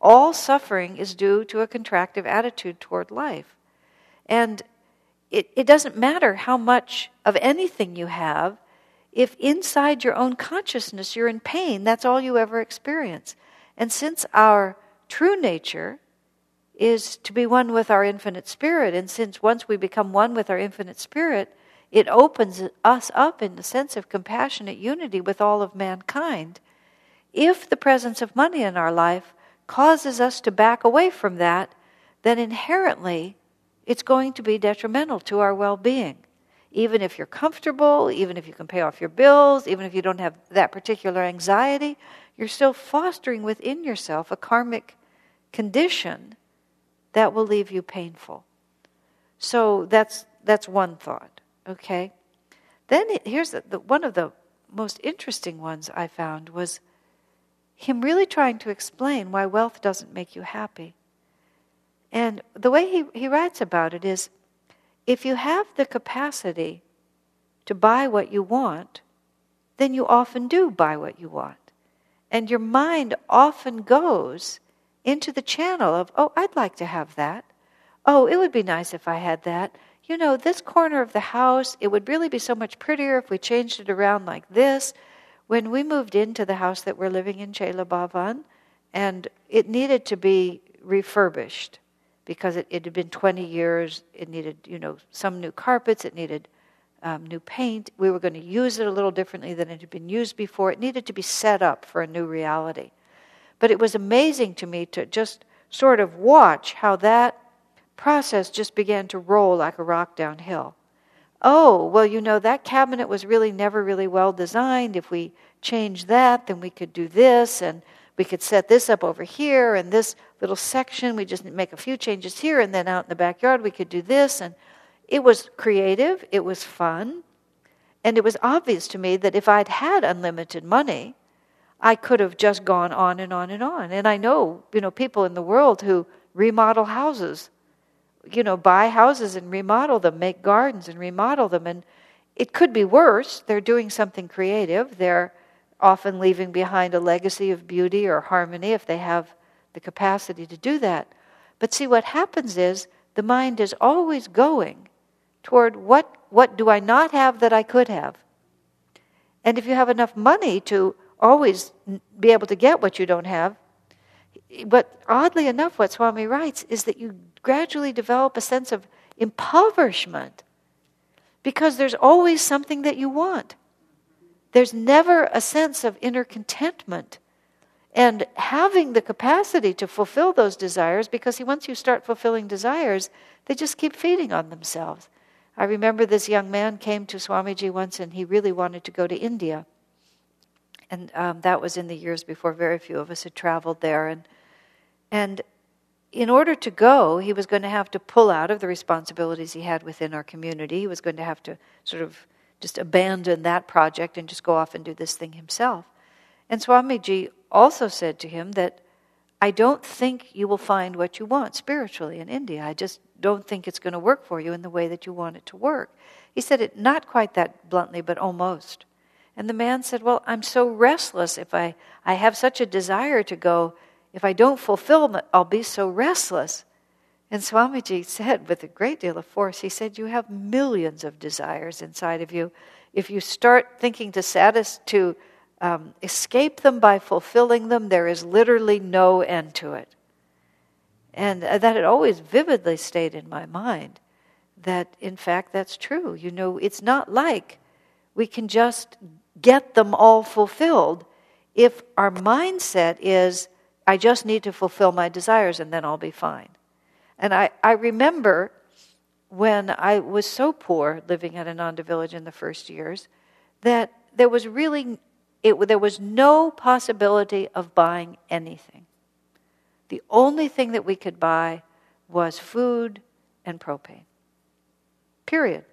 A: All suffering is due to a contractive attitude toward life. And it, it doesn't matter how much of anything you have, if inside your own consciousness you're in pain, that's all you ever experience. And since our true nature is to be one with our infinite spirit, and since once we become one with our infinite spirit, it opens us up in the sense of compassionate unity with all of mankind. If the presence of money in our life causes us to back away from that, then inherently it's going to be detrimental to our well being. Even if you're comfortable, even if you can pay off your bills, even if you don't have that particular anxiety, you're still fostering within yourself a karmic condition that will leave you painful. So that's, that's one thought, okay? Then here's the, the, one of the most interesting ones I found was him really trying to explain why wealth doesn't make you happy. And the way he, he writes about it is if you have the capacity to buy what you want, then you often do buy what you want. And your mind often goes into the channel of, oh, I'd like to have that. Oh, it would be nice if I had that. You know, this corner of the house, it would really be so much prettier if we changed it around like this. When we moved into the house that we're living in, Chela Bhavan, and it needed to be refurbished because it, it had been 20 years. It needed, you know, some new carpets. It needed um, new paint. We were going to use it a little differently than it had been used before. It needed to be set up for a new reality. But it was amazing to me to just sort of watch how that process just began to roll like a rock downhill. Oh, well, you know, that cabinet was really never really well designed. If we change that, then we could do this. And we could set this up over here and this little section. We just make a few changes here, and then out in the backyard we could do this. And it was creative, it was fun, and it was obvious to me that if I'd had unlimited money, I could have just gone on and on and on. And I know, you know, people in the world who remodel houses you know, buy houses and remodel them, make gardens and remodel them. And it could be worse. They're doing something creative. They're often leaving behind a legacy of beauty or harmony if they have the capacity to do that. But see, what happens is the mind is always going toward what, what do I not have that I could have? And if you have enough money to always be able to get what you don't have, but oddly enough, what Swami writes is that you gradually develop a sense of impoverishment because there's always something that you want. There's never a sense of inner contentment. And having the capacity to fulfill those desires, because once you start fulfilling desires, they just keep feeding on themselves. I remember this young man came to Swamiji once and he really wanted to go to India. And um, that was in the years before very few of us had traveled there. And, and in order to go, he was going to have to pull out of the responsibilities he had within our community. He was going to have to sort of just abandon that project and just go off and do this thing himself. And Swamiji also said to him that I don't think you will find what you want spiritually in India. I just don't think it's going to work for you in the way that you want it to work. He said it not quite that bluntly, but almost. And the man said, Well, I'm so restless if I, I have such a desire to go if I don't fulfill it, I'll be so restless. And Swamiji said, with a great deal of force, he said, You have millions of desires inside of you. If you start thinking to satis- to um, escape them by fulfilling them, there is literally no end to it. And uh, that had always vividly stayed in my mind that, in fact, that's true. You know, it's not like we can just get them all fulfilled if our mindset is, I just need to fulfill my desires and then I'll be fine. And I, I remember when I was so poor living at Ananda Village in the first years that there was really it, there was no possibility of buying anything. The only thing that we could buy was food and propane. Period.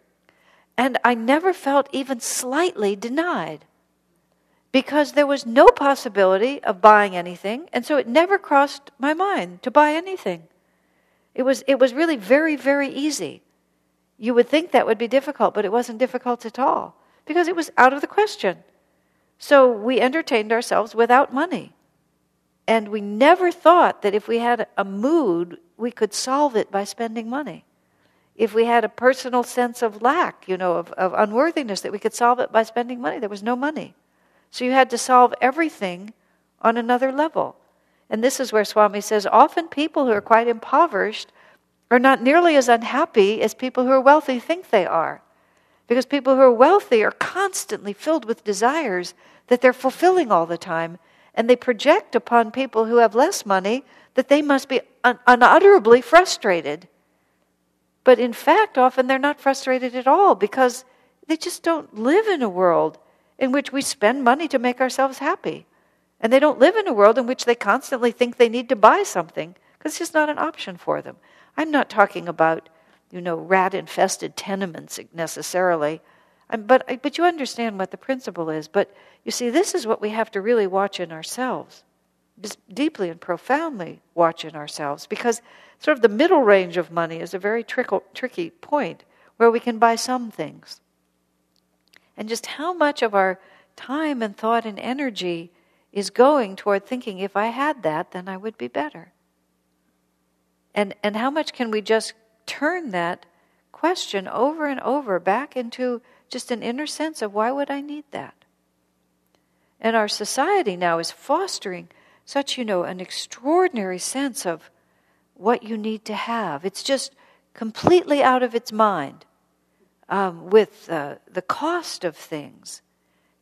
A: And I never felt even slightly denied because there was no possibility of buying anything, and so it never crossed my mind to buy anything. It was, it was really very, very easy. You would think that would be difficult, but it wasn't difficult at all because it was out of the question. So we entertained ourselves without money. And we never thought that if we had a mood, we could solve it by spending money. If we had a personal sense of lack, you know, of, of unworthiness, that we could solve it by spending money. There was no money. So you had to solve everything on another level. And this is where Swami says often people who are quite impoverished are not nearly as unhappy as people who are wealthy think they are. Because people who are wealthy are constantly filled with desires that they're fulfilling all the time. And they project upon people who have less money that they must be un- unutterably frustrated. But in fact, often they're not frustrated at all because they just don't live in a world in which we spend money to make ourselves happy. And they don't live in a world in which they constantly think they need to buy something because it's just not an option for them. I'm not talking about, you know, rat infested tenements necessarily. but, but you understand what the principle is. But you see, this is what we have to really watch in ourselves, deeply and profoundly watching ourselves, because sort of the middle range of money is a very trickle, tricky point where we can buy some things and just how much of our time and thought and energy is going toward thinking if I had that, then I would be better. And, and how much can we just turn that question over and over back into just an inner sense of why would I need that? And our society now is fostering such, you know, an extraordinary sense of what you need to have. It's just completely out of its mind um, with uh, the cost of things.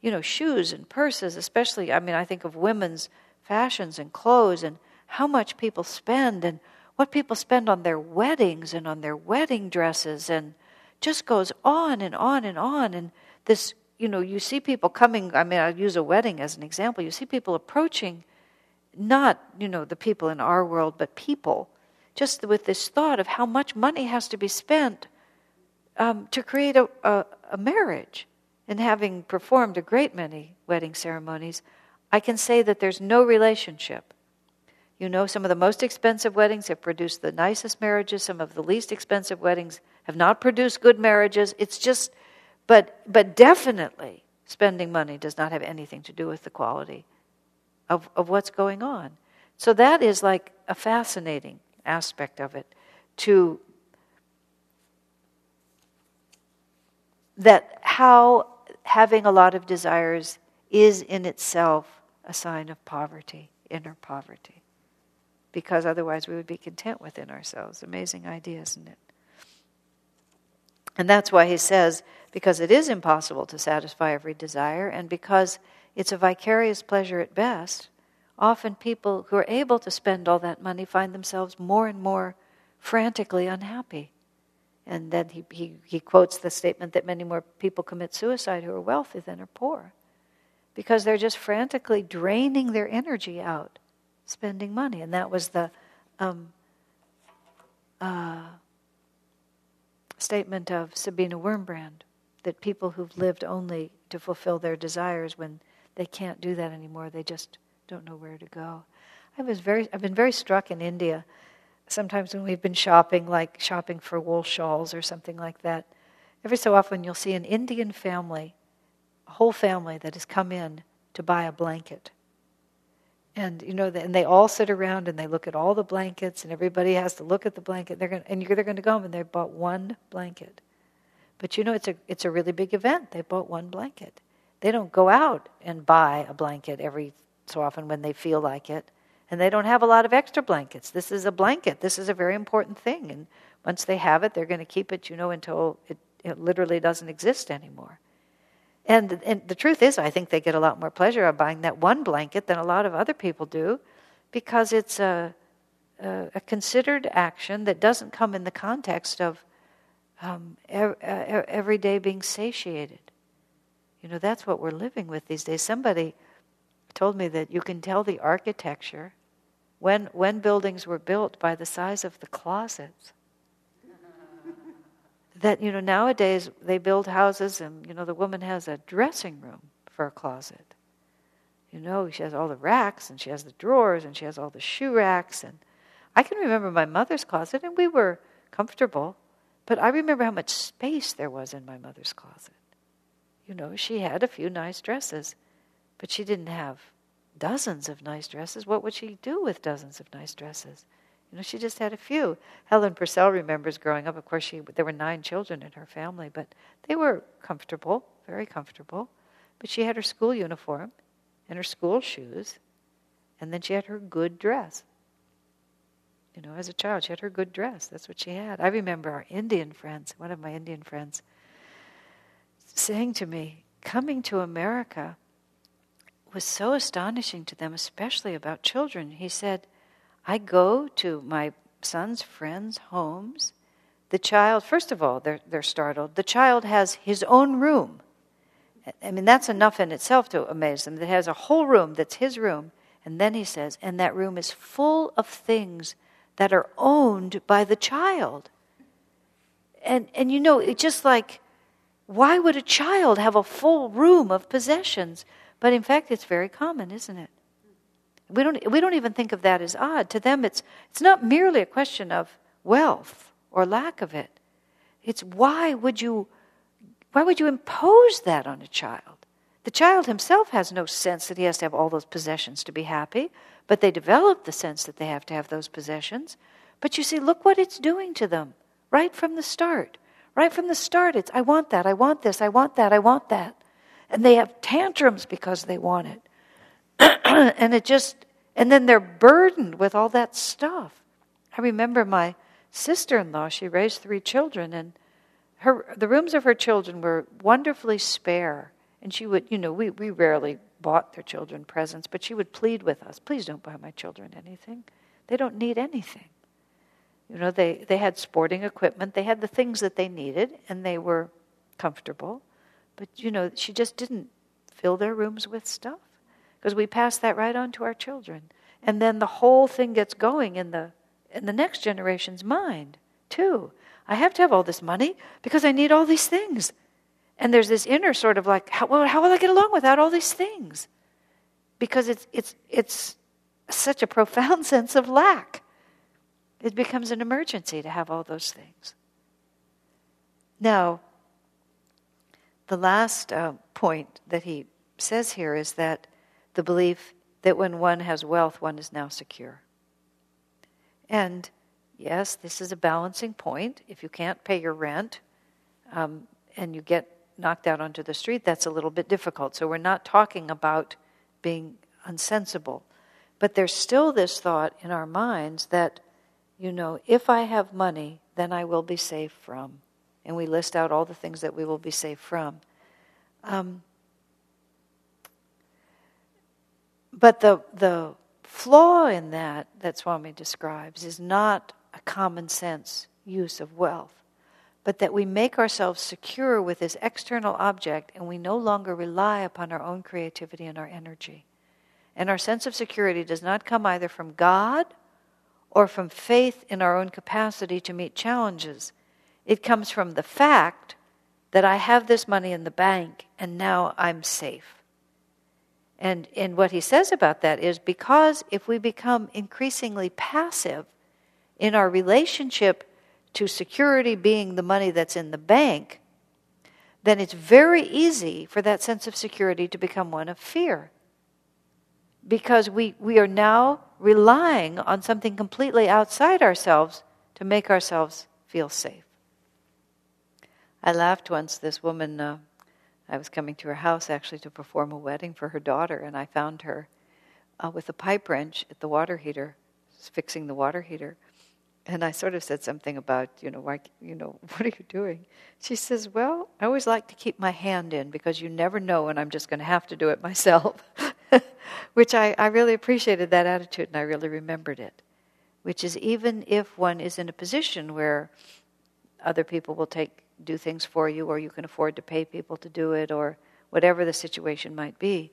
A: You know, shoes and purses, especially, I mean, I think of women's fashions and clothes and how much people spend and what people spend on their weddings and on their wedding dresses and just goes on and on and on. And this, you know, you see people coming, I mean, I'll use a wedding as an example. You see people approaching not, you know, the people in our world, but people, just with this thought of how much money has to be spent um, to create a, a, a marriage. And having performed a great many wedding ceremonies, I can say that there's no relationship. You know, some of the most expensive weddings have produced the nicest marriages. Some of the least expensive weddings have not produced good marriages. It's just, but, but definitely spending money does not have anything to do with the quality of, of what's going on. So that is like a fascinating aspect of it to that how having a lot of desires is in itself a sign of poverty, inner poverty. Because otherwise we would be content within ourselves. Amazing idea, isn't it? And that's why he says, because it is impossible to satisfy every desire, and because it's a vicarious pleasure at best, often people who are able to spend all that money find themselves more and more frantically unhappy. And then he, he, he quotes the statement that many more people commit suicide who are wealthy than are poor because they're just frantically draining their energy out spending money. And that was the um, uh, statement of Sabina Wurmbrand that people who've lived only to fulfill their desires, when they can't do that anymore, they just don't know where to go. I was very, I've been very struck in India. Sometimes when we've been shopping, like shopping for wool shawls or something like that, every so often you'll see an Indian family a whole family that has come in to buy a blanket. And you know, and they all sit around and they look at all the blankets, and everybody has to look at the blanket. They're going, and they're going to go home and they bought one blanket. But you know, it's a it's a really big event. They bought one blanket. They don't go out and buy a blanket every so often when they feel like it, and they don't have a lot of extra blankets. This is a blanket. This is a very important thing, and once they have it, they're going to keep it. You know, until it, it literally doesn't exist anymore. And, and the truth is, I think they get a lot more pleasure of buying that one blanket than a lot of other people do because it's a, a, a considered action that doesn't come in the context of um, er, every day being satiated. You know, that's what we're living with these days. Somebody told me that you can tell the architecture when, when buildings were built by the size of the closets. That you know nowadays they build houses and you know the woman has a dressing room for a closet. You know she has all the racks and she has the drawers and she has all the shoe racks and i can remember my mother's closet and we were comfortable but i remember how much space there was in my mother's closet you know she had a few nice dresses but she didn't have dozens of nice dresses what would she do with dozens of nice dresses you know, she just had a few. Helen Purcell remembers growing up. Of course, she there were nine children in her family, but they were comfortable, very comfortable. But she had her school uniform and her school shoes, and then she had her good dress. You know, as a child, she had her good dress. That's what she had. I remember our Indian friends, one of my Indian friends, saying to me, coming to America was so astonishing to them, especially about children. He said, I go to my son's friends' homes. The child, first of all, they're, they're startled. The child has his own room. I mean, that's enough in itself to amaze them. That has a whole room that's his room. And then he says, and that room is full of things that are owned by the child. And, and you know, it's just like, why would a child have a full room of possessions? But in fact, it's very common, isn't it? We don't, we don't even think of that as odd. To them, it's, it's not merely a question of wealth or lack of it. It's why would you, why would you impose that on a child? The child himself has no sense that he has to have all those possessions to be happy, but they develop the sense that they have to have those possessions. But you see, look what it's doing to them right from the start. Right from the start, it's, I want that, I want this, I want that, I want that. And they have tantrums because they want it. and it just, and then they're burdened with all that stuff. I remember my sister in law, she raised three children, and her, the rooms of her children were wonderfully spare. And she would, you know, we, we rarely bought their children presents, but she would plead with us please don't buy my children anything. They don't need anything. You know, they, they had sporting equipment, they had the things that they needed, and they were comfortable. But, you know, she just didn't fill their rooms with stuff because we pass that right on to our children. And then the whole thing gets going in the in the next generation's mind, too. I have to have all this money because I need all these things. And there's this inner sort of like, how, well, how will I get along without all these things? Because it's, it's, it's such a profound sense of lack. It becomes an emergency to have all those things. Now, the last uh, point that he says here is that the belief that when one has wealth, one is now secure. And yes, this is a balancing point. If you can't pay your rent um, and you get knocked out onto the street, that's a little bit difficult. So we're not talking about being unsensible. But there's still this thought in our minds that, you know, if I have money, then I will be safe from. And we list out all the things that we will be safe from. Um, but the, the flaw in that, that Swami describes, is not a common sense use of wealth, but that we make ourselves secure with this external object and we no longer rely upon our own creativity and our energy. And our sense of security does not come either from God or from faith in our own capacity to meet challenges. It comes from the fact that I have this money in the bank and now I'm safe. And, and what he says about that is because if we become increasingly passive in our relationship to security being the money that's in the bank, then it's very easy for that sense of security to become one of fear. Because we, we are now relying on something completely outside ourselves to make ourselves feel safe. I laughed once, this woman. Uh, I was coming to her house actually to perform a wedding for her daughter, and I found her uh, with a pipe wrench at the water heater, fixing the water heater. And I sort of said something about, you know, why, you know, what are you doing? She says, "Well, I always like to keep my hand in because you never know when I'm just going to have to do it myself." Which I, I really appreciated that attitude, and I really remembered it. Which is even if one is in a position where other people will take do things for you, or you can afford to pay people to do it, or whatever the situation might be.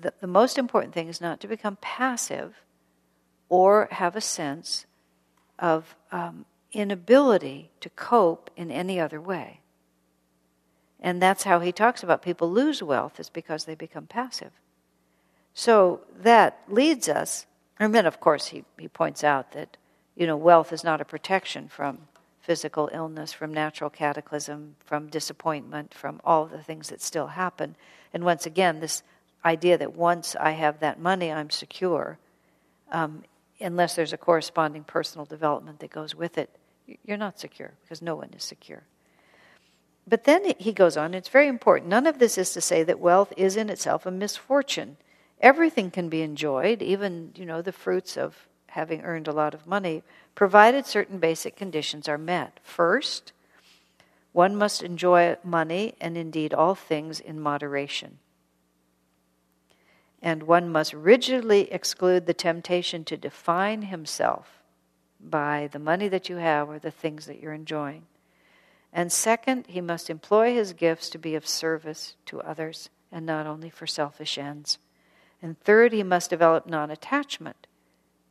A: The, the most important thing is not to become passive or have a sense of um, inability to cope in any other way. And that's how he talks about people lose wealth, is because they become passive. So that leads us, and then of course he, he points out that, you know, wealth is not a protection from physical illness, from natural cataclysm, from disappointment, from all the things that still happen. And once again, this idea that once I have that money, I'm secure, um, unless there's a corresponding personal development that goes with it, you're not secure because no one is secure. But then he goes on, it's very important. None of this is to say that wealth is in itself a misfortune. Everything can be enjoyed, even, you know, the fruits of having earned a lot of money, provided certain basic conditions are met. First, one must enjoy money and indeed all things in moderation. And one must rigidly exclude the temptation to define himself by the money that you have or the things that you're enjoying. And second, he must employ his gifts to be of service to others and not only for selfish ends. And third, he must develop non attachment,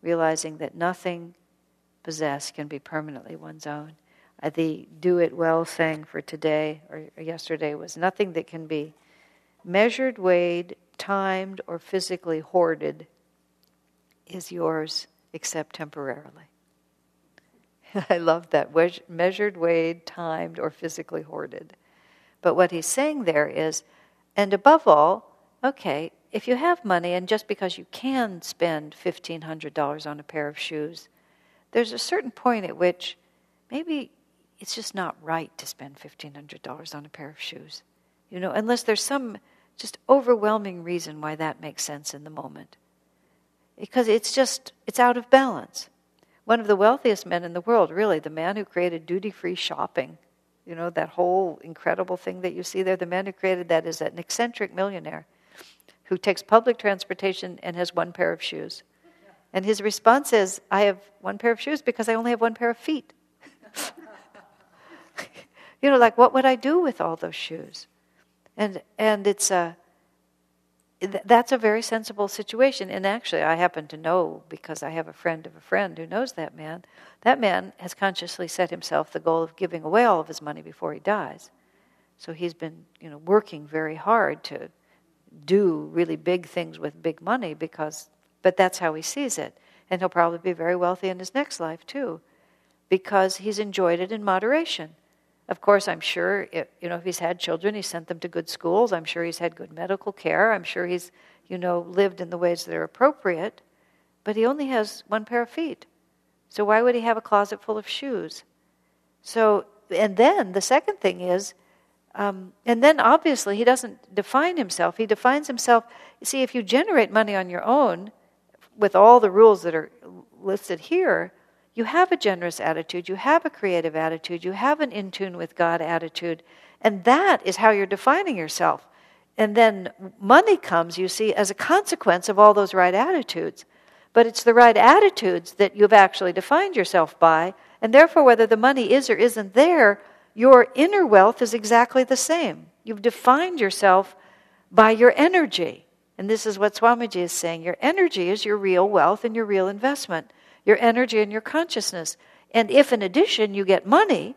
A: realizing that nothing possessed can be permanently one's own. Uh, the do it well saying for today or yesterday was nothing that can be measured, weighed, timed, or physically hoarded is yours except temporarily. I love that. Measured, weighed, timed, or physically hoarded. But what he's saying there is, and above all, okay, if you have money and just because you can spend $1,500 on a pair of shoes, there's a certain point at which maybe it's just not right to spend $1,500 on a pair of shoes. You know, unless there's some just overwhelming reason why that makes sense in the moment. Because it's just, it's out of balance. One of the wealthiest men in the world, really, the man who created duty free shopping, you know, that whole incredible thing that you see there, the man who created that is an eccentric millionaire who takes public transportation and has one pair of shoes. And his response is, I have one pair of shoes because I only have one pair of feet. you know, like, what would I do with all those shoes? And, and it's a, that's a very sensible situation. And actually, I happen to know because I have a friend of a friend who knows that man. That man has consciously set himself the goal of giving away all of his money before he dies. So he's been, you know, working very hard to do really big things with big money because but that's how he sees it. And he'll probably be very wealthy in his next life, too, because he's enjoyed it in moderation. Of course, I'm sure, if, you know, if he's had children, he sent them to good schools. I'm sure he's had good medical care. I'm sure he's, you know, lived in the ways that are appropriate. But he only has one pair of feet. So why would he have a closet full of shoes? So, and then the second thing is, um, and then obviously he doesn't define himself. He defines himself. See, if you generate money on your own, with all the rules that are listed here, you have a generous attitude, you have a creative attitude, you have an in tune with God attitude, and that is how you're defining yourself. And then money comes, you see, as a consequence of all those right attitudes. But it's the right attitudes that you've actually defined yourself by, and therefore, whether the money is or isn't there, your inner wealth is exactly the same. You've defined yourself by your energy. And this is what Swamiji is saying. Your energy is your real wealth and your real investment your energy and your consciousness. And if in addition you get money,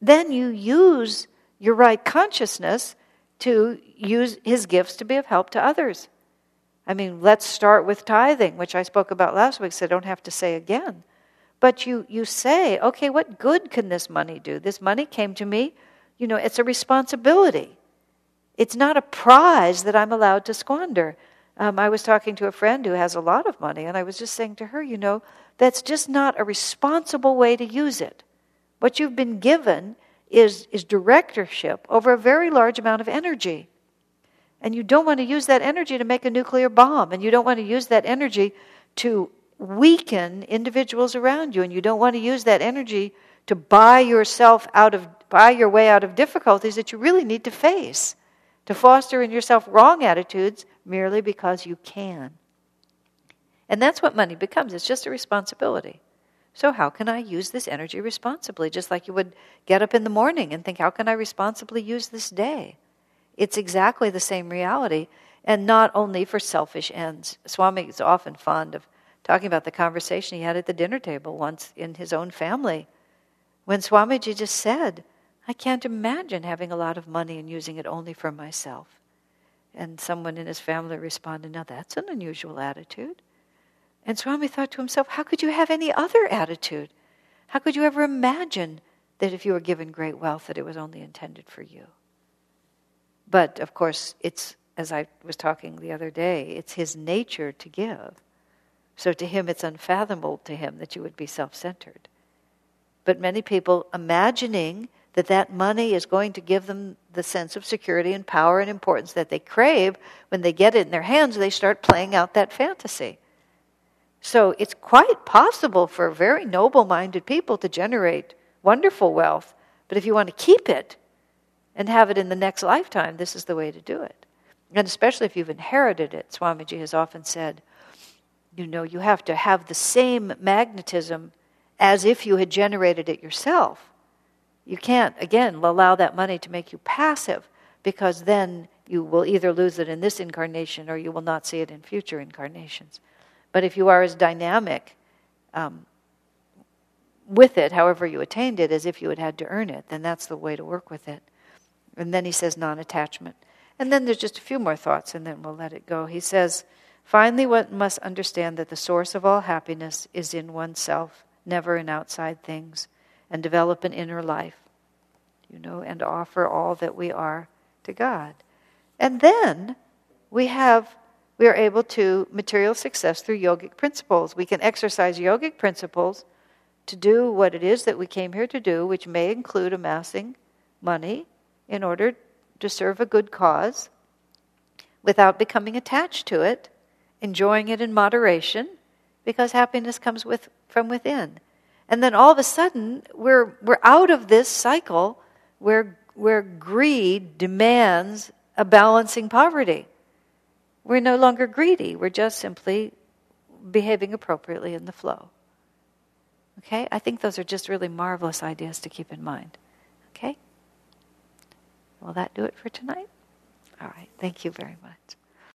A: then you use your right consciousness to use his gifts to be of help to others. I mean, let's start with tithing, which I spoke about last week, so I don't have to say again. But you, you say, okay, what good can this money do? This money came to me, you know, it's a responsibility. It's not a prize that I'm allowed to squander. Um, I was talking to a friend who has a lot of money, and I was just saying to her, you know, that's just not a responsible way to use it. What you've been given is, is directorship over a very large amount of energy. And you don't want to use that energy to make a nuclear bomb, and you don't want to use that energy to weaken individuals around you, and you don't want to use that energy to buy yourself out of buy your way out of difficulties that you really need to face, to foster in yourself wrong attitudes merely because you can. And that's what money becomes it's just a responsibility. So, how can I use this energy responsibly? Just like you would get up in the morning and think, how can I responsibly use this day? It's exactly the same reality, and not only for selfish ends. Swami is often fond of talking about the conversation he had at the dinner table once in his own family when Swamiji just said, I can't imagine having a lot of money and using it only for myself. And someone in his family responded, Now that's an unusual attitude. And Swami thought to himself, how could you have any other attitude? How could you ever imagine that if you were given great wealth, that it was only intended for you? But of course, it's, as I was talking the other day, it's his nature to give. So to him, it's unfathomable to him that you would be self centered. But many people imagining that that money is going to give them the sense of security and power and importance that they crave, when they get it in their hands, they start playing out that fantasy. So it's quite possible for very noble minded people to generate wonderful wealth. But if you want to keep it and have it in the next lifetime, this is the way to do it. And especially if you've inherited it, Swamiji has often said, you know, you have to have the same magnetism as if you had generated it yourself. You can't, again, allow that money to make you passive because then you will either lose it in this incarnation or you will not see it in future incarnations. But if you are as dynamic um, with it, however you attained it, as if you had had to earn it, then that's the way to work with it. And then he says non attachment. And then there's just a few more thoughts, and then we'll let it go. He says, finally, one must understand that the source of all happiness is in oneself, never in outside things, and develop an inner life, you know, and offer all that we are to God. And then we have we are able to material success through yogic principles. We can exercise yogic principles to do what it is that we came here to do, which may include amassing money in order to serve a good cause without becoming attached to it, enjoying it in moderation, because happiness comes with, from within. And then all of a sudden, we're, we're out of this cycle where, where greed demands a balancing poverty. We're no longer greedy, we're just simply behaving appropriately in the flow. Okay? I think those are just really marvelous ideas to keep in mind. Okay? Will that do it for tonight? All right. Thank you very much.